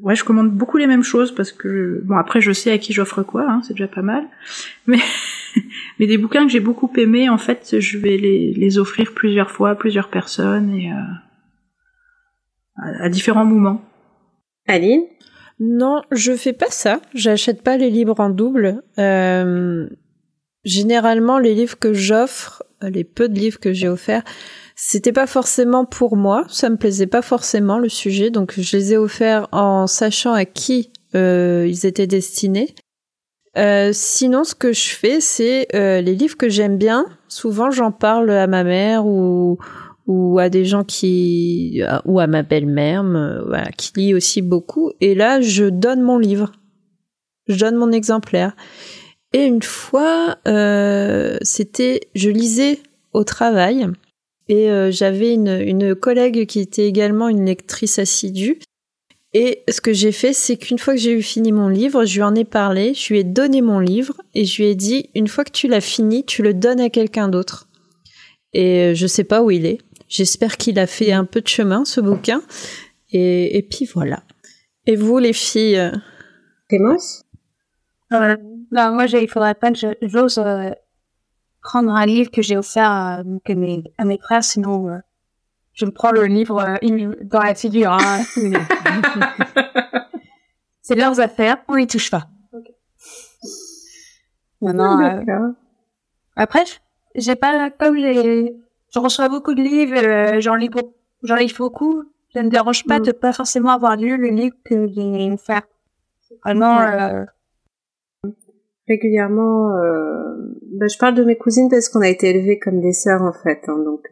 ouais, je commande beaucoup les mêmes choses parce que bon après je sais à qui j'offre quoi, hein, c'est déjà pas mal, mais mais des bouquins que j'ai beaucoup aimés en fait, je vais les, les offrir plusieurs fois à plusieurs personnes et euh, à, à différents moments. Aline? Non, je fais pas ça. J'achète pas les livres en double. Euh, généralement, les livres que j'offre, les peu de livres que j'ai offerts, c'était pas forcément pour moi. Ça me plaisait pas forcément le sujet, donc je les ai offerts en sachant à qui euh, ils étaient destinés. Euh, sinon, ce que je fais, c'est euh, les livres que j'aime bien. Souvent, j'en parle à ma mère ou ou à des gens qui ou à ma belle-mère voilà, qui lit aussi beaucoup et là je donne mon livre je donne mon exemplaire et une fois euh, c'était je lisais au travail et euh, j'avais une, une collègue qui était également une lectrice assidue et ce que j'ai fait, c'est qu'une fois que j'ai eu fini mon livre, je lui en ai parlé, je lui ai donné mon livre et je lui ai dit, une fois que tu l'as fini, tu le donnes à quelqu'un d'autre. Et euh, je sais pas où il est. J'espère qu'il a fait un peu de chemin, ce bouquin. Et, et puis voilà. Et vous, les filles euh, Clémence? Euh, Non, moi, il faudrait pas que j'ose euh, prendre un livre que j'ai offert à, mes, à mes frères, sinon euh, je me prends le livre euh, dans la figure. Hein. C'est leurs affaires, on y touche pas. Okay. Maintenant, euh, après, j'ai pas comme j'ai, je reçois beaucoup de livres, euh, j'en lis beaucoup, j'en lis beaucoup. Ça me dérange pas mm. de pas forcément avoir lu le livre que j'ai offert. Vraiment. Euh, régulièrement, bah, je parle de mes cousines parce qu'on a été élevés comme des sœurs en fait, hein, donc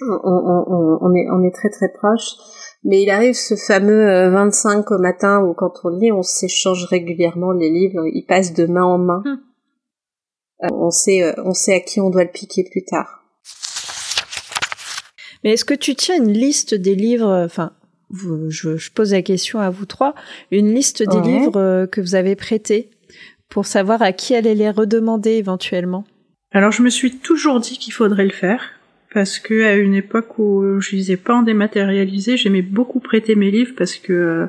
on, on, on, est, on est très très proches. Mais il arrive ce fameux 25 au matin où quand on lit, on s'échange régulièrement les livres, ils passent de main en main. Hum. Euh, on sait, euh, on sait à qui on doit le piquer plus tard. Mais est-ce que tu tiens une liste des livres, enfin, je, je, pose la question à vous trois, une liste des ouais. livres euh, que vous avez prêtés? Pour savoir à qui aller les redemander éventuellement. Alors je me suis toujours dit qu'il faudrait le faire parce que à une époque où je lisais pas en dématérialisé, j'aimais beaucoup prêter mes livres parce que euh,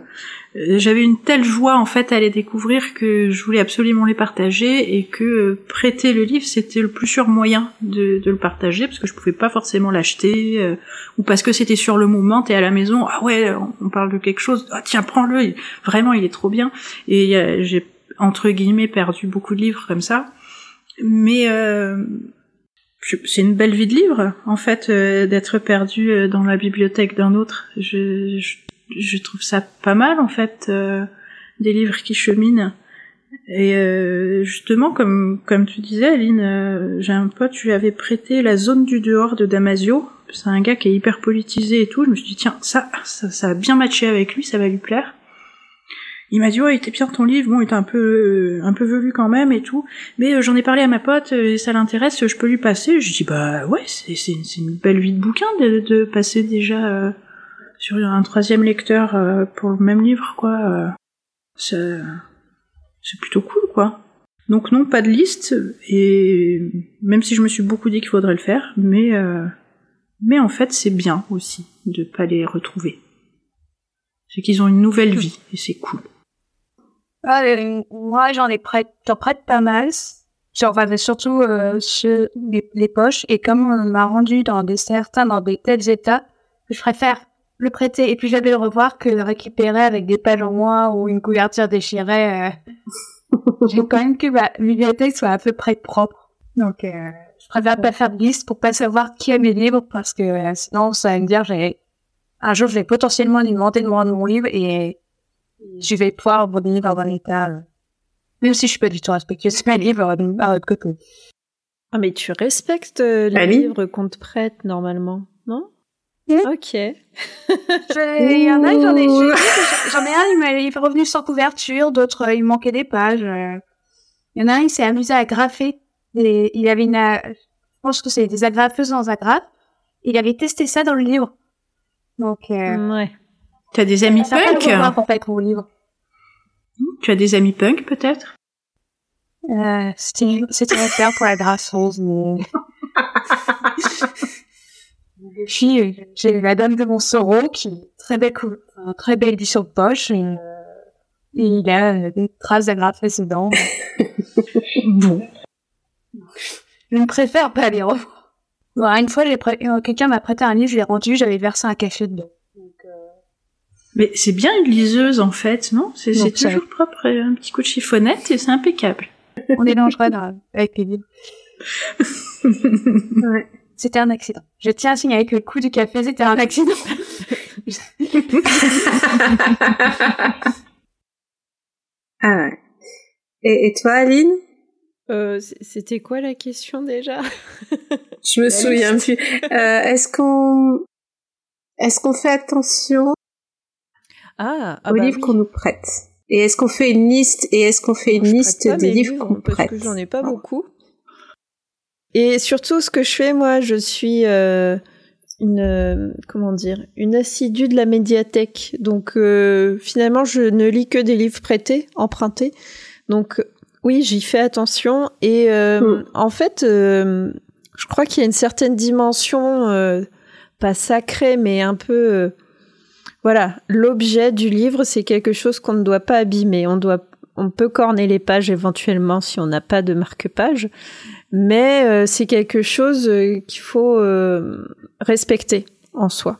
j'avais une telle joie en fait à les découvrir que je voulais absolument les partager et que euh, prêter le livre c'était le plus sûr moyen de, le partager parce que je pouvais pas forcément l'acheter euh, ou parce que c'était sur le moment t'es à la maison ah ouais on parle de quelque chose ah tiens prends-le vraiment il est trop bien. Et j'ai entre guillemets perdu beaucoup de livres comme ça. Mais c'est une belle vie de livre en fait euh, d'être perdu euh, dans la bibliothèque d'un autre. Je, je, je, trouve ça pas mal en fait euh, des livres qui cheminent. Et euh, justement comme comme tu disais Aline euh, j'ai un pote tu lui avais prêté la zone du dehors de Damasio. C'est un gars qui est hyper politisé et tout. Je me suis dit tiens ça ça, ça a bien matché avec lui ça va lui plaire il m'a dit ouais, il était bien ton livre, bon, il était un peu euh, un peu velu quand même et tout, mais euh, j'en ai parlé à ma pote et ça l'intéresse, je peux lui passer. Je dis bah ouais, c'est c'est une belle vie de bouquin de, de passer déjà euh, sur un troisième lecteur euh, pour le même livre quoi. c'est c'est plutôt cool quoi. Donc non, pas de liste et même si je me suis beaucoup dit qu'il faudrait le faire, mais mais en fait c'est bien aussi de pas les retrouver. C'est qu'ils ont une nouvelle vie et c'est cool. Ah, moi, j'en ai prête, j'en prête pas mal. J'en enfin, surtout euh, sur les, les, poches. Et comme on m'a rendu dans des certains, dans des tels états, je préfère le prêter et puis jamais le revoir que le récupérer avec des pages en moins ou une couverture déchirée. Euh. J'ai quand même que ma bibliothèque soit à peu près propre. Donc, euh, je préfère pas faire de liste pour pas savoir qui a mes livres parce que euh, sinon, ça va me dire, j'ai un jour, je vais potentiellement demander de mon livre et je vais pouvoir revenir dans un état, euh, même si je suis pas du tout respectueuse, c'est un livre à l'autre côté. Ah, mais tu respectes euh, les Allez. livres qu'on te prête normalement, non? Mmh. Ok. Il y en a, j'en ai, j'en ai un, il est revenu sans couverture, d'autres, euh, il manquait des pages. Il y en a un, il s'est amusé à graffer. Les, il avait une, je pense que c'est des agrafeuses dans agrafe. Il avait testé ça dans le livre. Donc, euh, ouais. Tu as des amis ça punk pour fait mon livre. Tu as des amis punk peut-être? Euh, c'était un père pour la grasseuse. Mais... Puis j'ai la dame de mon Montsoreau qui très belle un très belle édition de poche. Et, et il a des traces d'agrafes dedans. bon. Je ne préfère pas les revoir. Bon, une fois, euh, quelqu'un m'a prêté un livre, je l'ai rendu, j'avais versé un café dedans. Euh... Mais c'est bien une liseuse en fait, non? C'est toujours propre, un petit coup de chiffonnette et c'est impeccable. On est dangereux dans... avec les livres. ouais. C'était un accident. Je tiens à signaler que le coup du café, c'était un accident. ah ouais. Et, et toi, Aline? Euh, C'était quoi la question déjà? Je me souviens plus. Euh, est-ce qu'on est-ce qu'on fait attention ah, ah aux bah livres oui. qu'on nous prête Et est-ce qu'on fait une liste Et est-ce qu'on fait une Je liste des mes livres qu'on parce prête? que j'en ai pas beaucoup. Et surtout, ce que je fais, moi, je suis euh, une euh, comment dire, une assidue de la médiathèque. Donc, euh, finalement, je ne lis que des livres prêtés, empruntés. Donc, oui, j'y fais attention. Et euh, Mm. en fait, euh, je crois qu'il y a une certaine dimension, euh, pas sacrée, mais un peu euh, voilà, l'objet du livre, c'est quelque chose qu'on ne doit pas abîmer. On doit, on peut corner les pages éventuellement si on n'a pas de marque-page, mais euh, c'est quelque chose euh, qu'il faut euh, respecter en soi.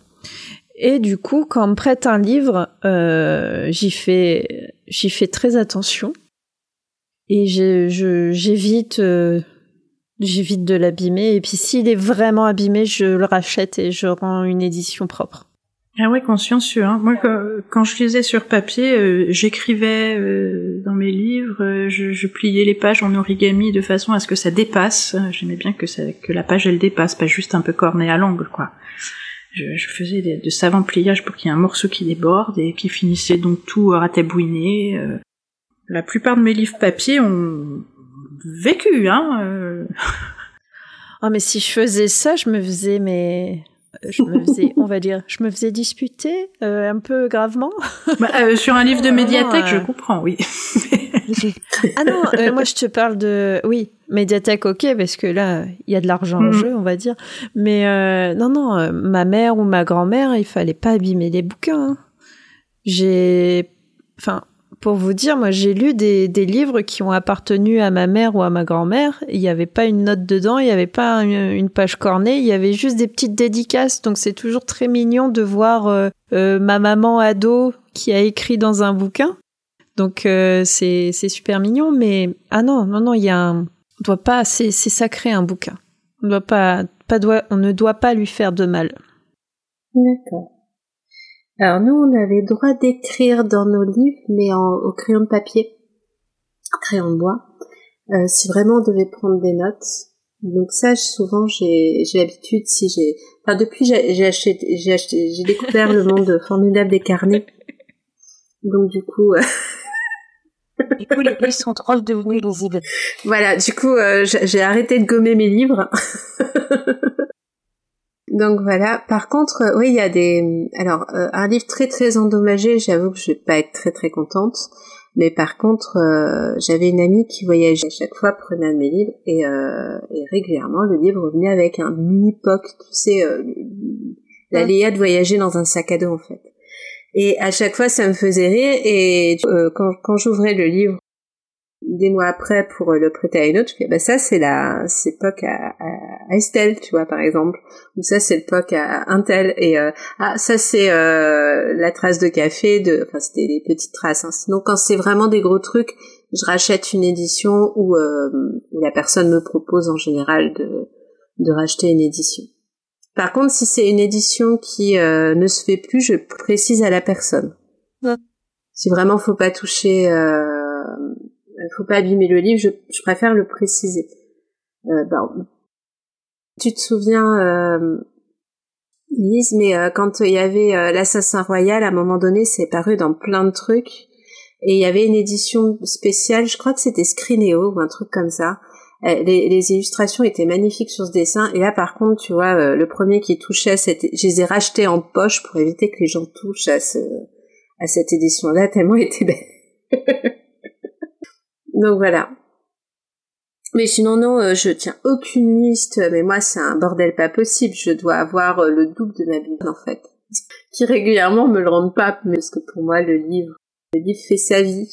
Et du coup, quand on me prête un livre, j'y fais, j'y fais très attention et j'évite, j'évite de l'abîmer. Et puis s'il est vraiment abîmé, je le rachète et je rends une édition propre. Ah ouais, consciencieux. Hein. Moi, quand, je lisais sur papier, euh, j'écrivais euh, dans mes livres, euh, je, pliais les pages en origami de façon à ce que ça dépasse. J'aimais bien que, la page elle dépasse, pas juste un peu cornée à l'angle, quoi. Je, faisais de savants pliages pour qu'il y ait un morceau qui déborde et qui finissait donc tout ratabouiné. La plupart de mes livres papier ont vécu, hein. Ah mais si je faisais ça, je me faisais mais je me faisais, on va dire, je me faisais disputer euh, un peu gravement. Bah, euh, sur un livre de Vraiment, médiathèque, je euh, comprends, oui. Ah non, euh, moi je te parle de oui, médiathèque OK parce que là il y a de l'argent en Mhm. jeu, on va dire. Mais euh, non non, ma mère ou ma grand-mère, il fallait pas abîmer les bouquins. hein. J'ai enfin pour vous dire, moi j'ai lu des, des livres qui ont appartenu à ma mère ou à ma grand-mère. Il n'y avait pas une note dedans, il n'y avait pas une, page cornée, il y avait juste des petites dédicaces. Donc c'est toujours très mignon de voir euh, euh, ma maman ado qui a écrit dans un bouquin. Donc euh, c'est super mignon, mais ah non non non, il y a un, on doit pas, c'est c'est sacré un bouquin. On doit pas pas doit, on ne doit pas lui faire de mal. D'accord. Alors nous, on avait droit d'écrire dans nos livres, mais en, au crayon de papier, crayon de bois, euh, si vraiment on devait prendre des notes. Donc ça, souvent, j'ai j'ai l'habitude, si j'ai, enfin depuis, j'ai acheté, j'ai acheté, j'ai découvert le monde formidable des carnets. Donc du coup, euh, Du coup, les livres sont trop devenus lisibles. Voilà, du coup, euh, j'ai arrêté de gommer mes livres. Donc voilà. Par contre, euh, oui, il y a des. Alors, euh, un livre très très endommagé. J'avoue que je vais pas être très très contente. Mais par contre, euh, j'avais une amie qui voyageait à chaque fois, prenait mes livres et, euh, et régulièrement le livre venait avec un mini poc, tu sais, euh, la Léa de voyager dans un sac à dos en fait. Et à chaque fois, ça me faisait rire. Et quand, quand j'ouvrais le livre des mois après pour euh, le prêter à une autre, je fais bah ça c'est la c'est POC à, à, Estelle, tu vois par exemple, ou ça c'est le POC à Intel et euh, ah ça c'est euh, la trace de café de enfin c'était des petites traces. Hein. Sinon quand c'est vraiment des gros trucs, je rachète une édition où, euh, où la personne me propose en général de de racheter une édition. Par contre, si c'est une édition qui euh, ne se fait plus, je précise à la personne. Ouais. Si vraiment faut pas toucher, euh, faut pas abîmer le livre, je, je préfère le préciser. Euh, ben, tu te souviens, euh, Lise, mais euh, quand il y avait euh, l'Assassin Royal, à un moment donné, c'est paru dans plein de trucs, et il y avait une édition spéciale, je crois que c'était Screenéo ou un truc comme ça. Les, les illustrations étaient magnifiques sur ce dessin, et là par contre, tu vois, le premier qui touchait, à cette, je les ai rachetés en poche pour éviter que les gens touchent à ce, à cette édition-là, tellement elle était belle. Donc voilà. Mais sinon non, euh, je tiens aucune liste. Mais moi, c'est un bordel pas possible. Je dois avoir euh, le double de ma Bible en fait, qui régulièrement me le rendent pas, mais parce que pour moi, le livre, le livre fait sa vie.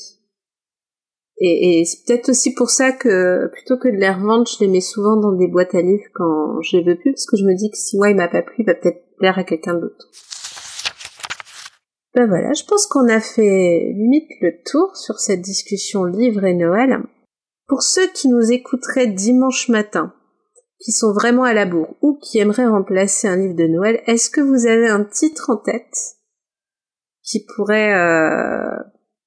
Et, c'est peut-être aussi pour ça que plutôt que de les revendre, je les mets souvent dans des boîtes à livres quand je les veux plus, parce que je me dis que si moi il m'a pas plu, il va peut-être plaire à quelqu'un d'autre. Ben voilà, je pense qu'on a fait limite le tour sur cette discussion livre et Noël. Pour ceux qui nous écouteraient dimanche matin, qui sont vraiment à la bourre ou qui aimeraient remplacer un livre de Noël, est-ce que vous avez un titre en tête qui pourrait euh,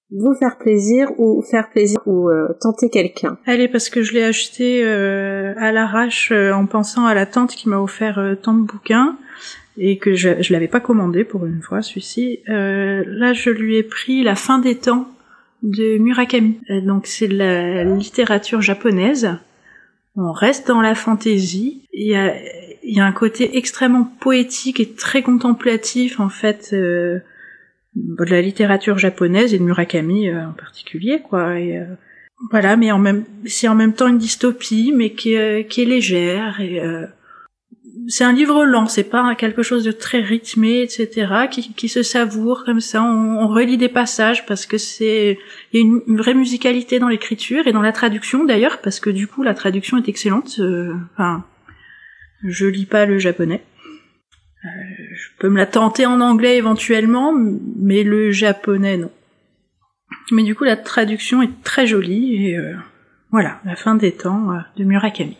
vous faire plaisir ou faire plaisir ou euh, tenter quelqu'un? Allez, parce que je l'ai acheté euh, à l'arrache en pensant à la tante qui m'a offert tant de bouquins et que je, je l'avais pas commandé pour une fois celui-ci. là, je lui ai pris La fin des temps de Murakami. donc c'est la littérature japonaise. On reste dans la fantaisie. Il y a, y a un côté extrêmement poétique et très contemplatif en fait de la littérature japonaise et de Murakami euh, en particulier, quoi. Et, euh, voilà, mais en même, c'est en même temps une dystopie, mais qui, qui est légère et euh, c'est un livre lent, c'est pas quelque chose de très rythmé, etc., qui, se savoure comme ça. On, relit des passages parce que c'est il y a une, vraie musicalité dans l'écriture et dans la traduction d'ailleurs, parce que du coup la traduction est excellente. Enfin, je lis pas le japonais, euh, je peux me la tenter en anglais éventuellement, mais le japonais non. Mais du coup, la traduction est très jolie et euh, voilà, la fin des temps euh, de Murakami.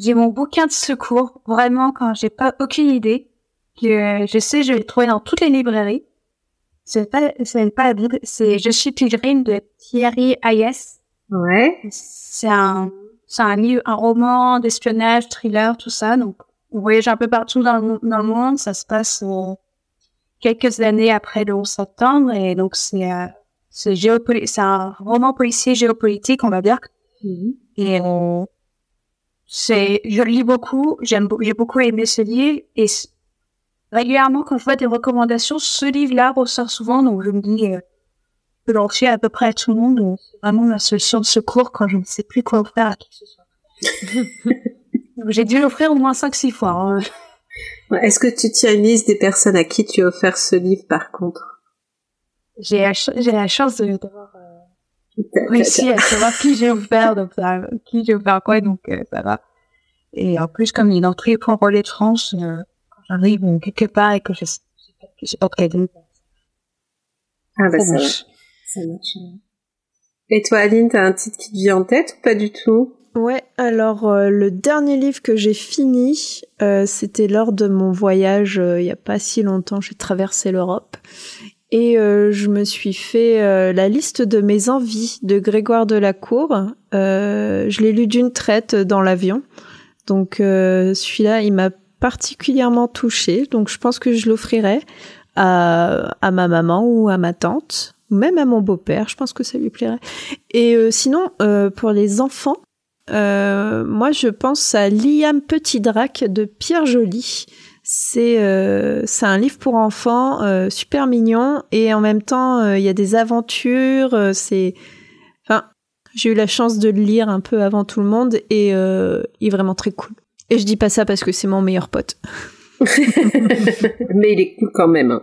J'ai mon bouquin de secours, vraiment quand j'ai pas aucune idée, que je sais je vais le trouver dans toutes les librairies. C'est pas, c'est pas la c'est Je suis Tigrine de Thierry Hayes. Ouais. C'est un, c'est un livre, un roman d'espionnage, thriller, tout ça, donc on voyage un peu partout dans le, dans le monde. Ça se passe euh, quelques années après le 11 septembre. Et donc, c'est euh, c'est un roman policier géopolitique, on va dire. Mm-hmm. Et euh, c'est, je lis beaucoup. J'aime, j'ai beaucoup aimé ce livre. Et régulièrement, quand je vois des recommandations, ce livre-là ressort souvent. Donc, je me dis, euh, je peux à peu près à tout le monde. C'est vraiment la solution de secours quand je ne sais plus quoi faire à qui que ce soit. J'ai dû l'offrir au moins 5-6 fois. Hein. Est-ce que tu tiens une liste des personnes à qui tu as offert ce livre par contre? J'ai la, la, chance d'avoir euh, réussi à savoir qui j'ai offert, donc ça, qui j'ai offert quoi, donc euh, ça va. Et en plus, comme il est dans tous les points relais de France, euh, quand j'arrive quelque part et que je sais, sais pas. Ah bah ça, marche. ça marche. Et toi, Aline, t'as un titre qui te vient en tête ou pas du tout? Ouais, alors euh, le dernier livre que j'ai fini, euh, c'était lors de mon voyage euh, il y a pas si longtemps, j'ai traversé l'Europe et je me suis fait la liste de mes envies de Grégoire de la Cour. je l'ai lu d'une traite dans l'avion. Donc celui-là, il m'a particulièrement touchée, donc je pense que je l'offrirai à, à ma maman ou à ma tante même à mon beau-père, je pense que ça lui plairait. Et sinon, pour les enfants, euh, moi, je pense à Liam Petit Drac de Pierre Joly. C'est euh, c'est un livre pour enfants euh, super mignon et en même temps il y a des aventures. c'est enfin j'ai eu la chance de le lire un peu avant tout le monde et il est vraiment très cool. Et je dis pas ça parce que c'est mon meilleur pote. Mais il est cool quand même. Hein.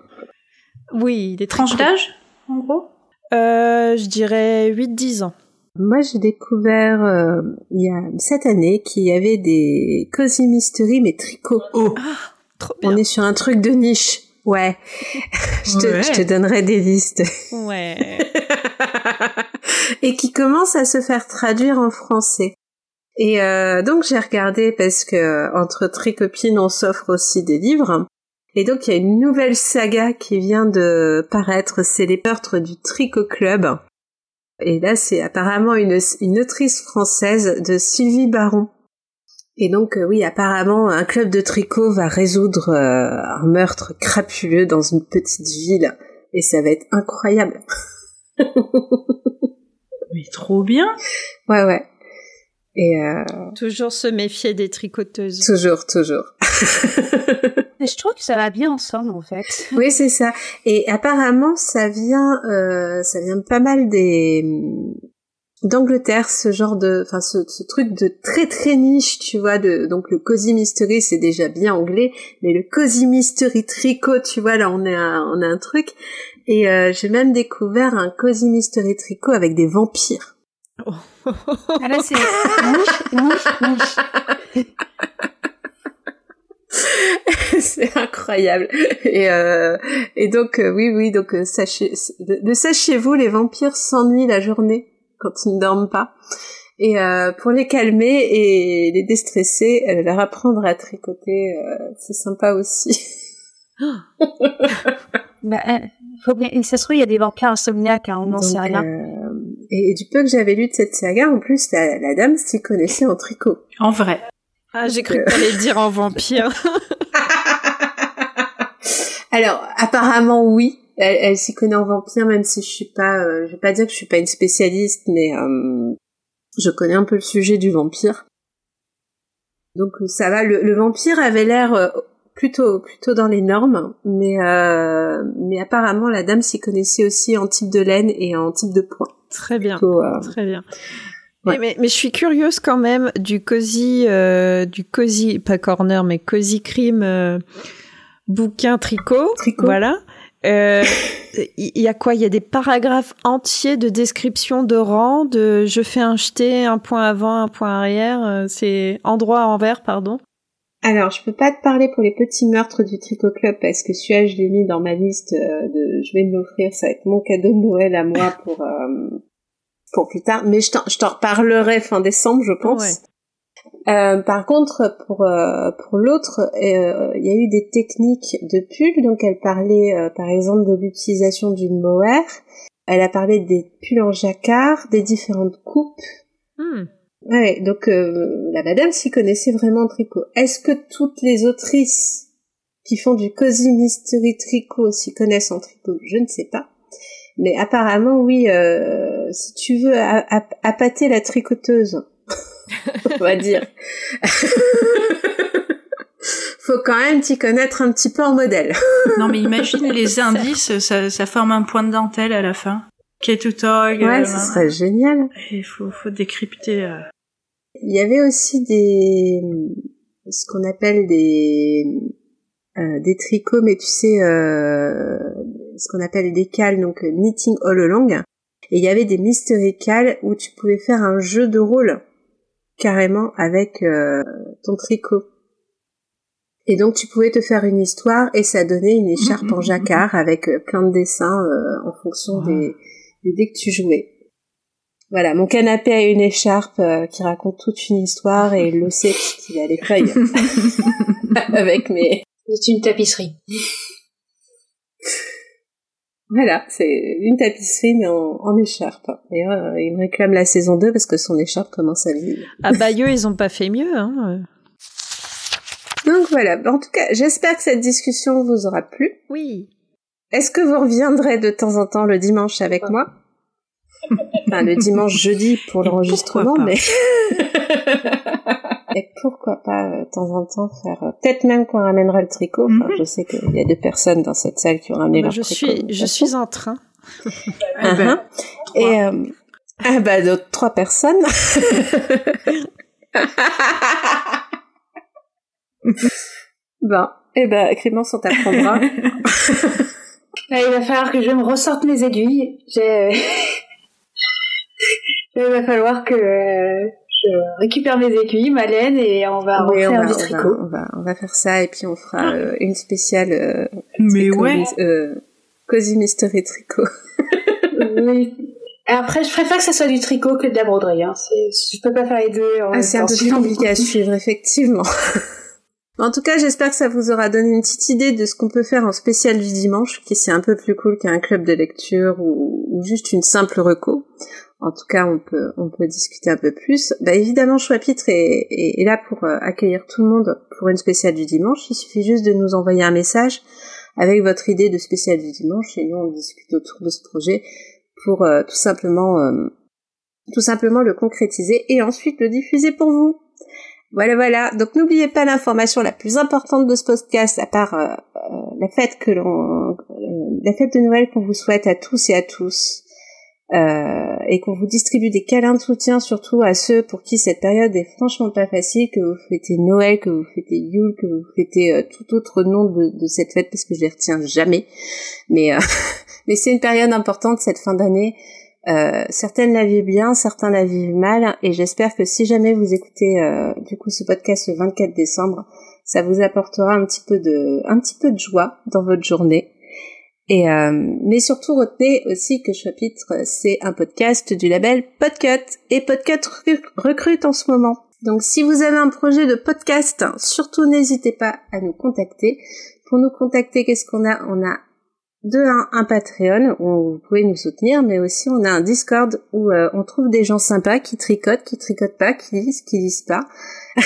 Oui, il est tranche d'âge en gros? je dirais 8-10 ans. Moi, j'ai découvert euh, il y a cette année qu'il y avait des cozy mystery mais tricot. Oh, ah, trop bien. On est sur un truc de niche. Ouais. je, te, je te donnerai des listes. Ouais. Et qui commence à se faire traduire en français. Et euh, donc j'ai regardé parce que entre tricopines on s'offre aussi des livres. Et donc il y a une nouvelle saga qui vient de paraître, c'est les meurtres du Tricot Club. Et là, c'est apparemment une, une autrice française de Sylvie Baron. Et donc, euh, oui, apparemment, un club de tricot va résoudre euh, un meurtre crapuleux dans une petite ville. Et ça va être incroyable. Mais trop bien Ouais, ouais. Et euh... Toujours se méfier des tricoteuses. Toujours, toujours. je trouve que ça va bien ensemble en fait. Oui, c'est ça. Et apparemment, ça vient, euh, ça vient pas mal des d'Angleterre, ce genre de, enfin ce, ce, truc de très très niche, tu vois. De, donc le cozy mystery, c'est déjà bien anglais, mais le cozy mystery tricot, tu vois, là on est un, on a un truc. Et euh, j'ai même découvert un cozy mystery tricot avec des vampires. Oh. ah là c'est c'est incroyable. Et, euh, et donc, euh, oui, oui, donc, euh, sachez, de, sachez-vous, les vampires s'ennuient la journée quand ils ne dorment pas. Et euh, pour les calmer et les déstresser, leur apprendre à tricoter, c'est sympa aussi. bah, faut bien, et ça se trouve, il y a des vampires insomniaques, hein, on n'en sait rien. euh, et, et du peu que j'avais lu de cette saga, en plus, la, la dame s'y connaissait en tricot. En vrai. Ah, j'ai cru que t'allais dire en vampire. Alors, apparemment, oui. Elle, elle s'y connaît en vampire, même si je suis pas, euh, je vais pas dire que je suis pas une spécialiste, mais euh, je connais un peu le sujet du vampire. Donc ça va. Le, le vampire avait l'air euh, plutôt plutôt dans les normes, mais euh, mais apparemment la dame s'y connaissait aussi en type de laine et en type de point. Très bien. Plutôt, euh, Très bien. Ouais. Mais, mais, je suis curieuse quand même du cozy, euh, du cozy, pas corner, mais cozy crime euh, bouquin tricot. Tricot. Voilà. Euh, Il y, y a quoi? Il y a des paragraphes entiers de description de rang, de je fais un jeté, un point avant, un point arrière. euh, C'est endroit envers, pardon? Alors, je peux pas te parler pour les petits meurtres du Tricot Club parce que celui-là, je l'ai mis dans ma liste euh, de. Je vais me l'offrir, ça va être mon cadeau de Noël à moi pour euh, pour plus tard. Mais je t'en je t'en reparlerai fin décembre, je pense. Ouais. Euh, par contre, pour euh, pour l'autre, euh, il y a eu des techniques de pull. Donc, elle parlait, euh, par exemple, de l'utilisation du mohair. Elle a parlé des pulls en jacquard, des différentes coupes. Hmm. Ouais, donc euh, la madame s'y connaissait vraiment en tricot. Est-ce que toutes les autrices qui font du cozy mystery tricot s'y connaissent en tricot? Je ne sais pas. Mais apparemment, oui, euh, si tu veux appâter la tricoteuse, on va dire, faut quand même t'y connaître un petit peu en modèle. Non, mais imagine les indices, ça, ça forme un point de dentelle à la fin. Ketutog. Ouais, ce serait génial. Il faut, faut décrypter. euh. Il y avait aussi des ce qu'on appelle des euh, des tricots, mais tu sais euh, ce qu'on appelle des cales, donc euh, knitting all along. Et il y avait des mystery cales où tu pouvais faire un jeu de rôle carrément avec euh, ton tricot. Et donc tu pouvais te faire une histoire et ça donnait une écharpe en jacquard avec euh, plein de dessins euh, en fonction des, des dés que tu jouais. Voilà, mon canapé a une écharpe euh, qui raconte toute une histoire et le sait puisqu'il a les feuilles avec mes... C'est une tapisserie. Voilà, c'est une tapisserie mais en, en écharpe. D'ailleurs, euh, il me réclame la saison 2 parce que son écharpe commence à vieillir. À Bayeux, ils ont pas fait mieux. Hein. Donc voilà, en tout cas, j'espère que cette discussion vous aura plu. Oui. Est-ce que vous reviendrez de temps en temps le dimanche avec moi? Enfin, le dimanche jeudi pour l'enregistrement, mais... Et pourquoi pas, euh, de temps en temps, faire... euh, Peut-être même qu'on ramènera le tricot. Enfin, Mhm. je sais qu'il y a deux personnes dans cette salle qui ont ramené Bah, leur je tricot. suis, je façon. suis en train. Eh ben, Et... euh, Ah bah, d'autres trois personnes. bon, et ben, Clémence, on t'apprendra. Là, il va falloir que je me ressorte mes aiguilles. J'ai... il va falloir que euh, je récupère mes aiguilles, ma laine, et on va Oui, on refaire va, du on, va, tricot. on, va, on va faire ça et puis on fera euh, une spéciale euh, mais tricot ouais. euh, Cozy Mystery Tricot. Oui. Et Après, je préfère que ça soit du tricot que de la broderie. Hein. Je peux pas faire les deux. en Ah, c'est un peu plus compliqué à suivre, effectivement. en tout cas, j'espère que ça vous aura donné une petite idée de ce qu'on peut faire en spécial du dimanche, qui c'est un peu plus cool qu'un club de lecture ou, ou juste une simple reco. En tout cas, on peut, on peut discuter un peu plus. Bah, évidemment, Choix-Pitre est, là pour euh, accueillir tout le monde pour une spéciale du dimanche. Il suffit juste de nous envoyer un message avec votre idée de spéciale du dimanche et nous, on discute autour de ce projet pour euh, tout simplement euh, tout simplement le concrétiser et ensuite le diffuser pour vous. Voilà, voilà. Donc n'oubliez pas l'information la plus importante de ce podcast, à part la fête que l'on, la fête de Noël qu'on vous souhaite à tous et à tous, euh, et qu'on vous distribue des câlins de soutien, surtout à ceux pour qui cette période est franchement pas facile, que vous fêtez Noël, que vous fêtez Yule, que vous fêtez euh, tout autre nom de, cette fête, parce que je les retiens jamais. Mais, euh, mais c'est une période importante cette fin d'année. Euh, certaines la vivent bien, certains la vivent mal, et j'espère que si jamais vous écoutez du coup ce podcast le 24 décembre, ça vous apportera un petit peu de, un petit peu de joie dans votre journée. Et euh, mais surtout retenez aussi que Chapitre c'est un podcast du label Podcut et Podcut recrute- en ce moment. Donc si vous avez un projet de podcast, surtout n'hésitez pas à nous contacter. Pour nous contacter, qu'est-ce qu'on a? On a de un, un, Patreon où vous pouvez nous soutenir, mais aussi on a un Discord où euh, on trouve des gens sympas qui tricotent, qui tricotent pas, qui lisent, qui lisent pas.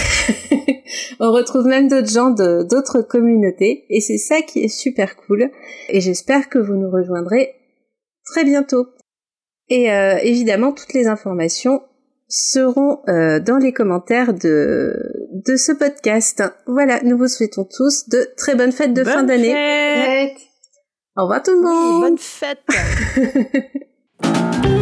on retrouve même d'autres gens de d'autres communautés et c'est ça qui est super cool. Et j'espère que vous nous rejoindrez très bientôt. Et euh, évidemment, toutes les informations seront euh, dans les commentaires de, de ce podcast. Voilà, nous vous souhaitons tous de très bonnes fêtes de fin d'année. Au revoir tout le monde. bonne fête.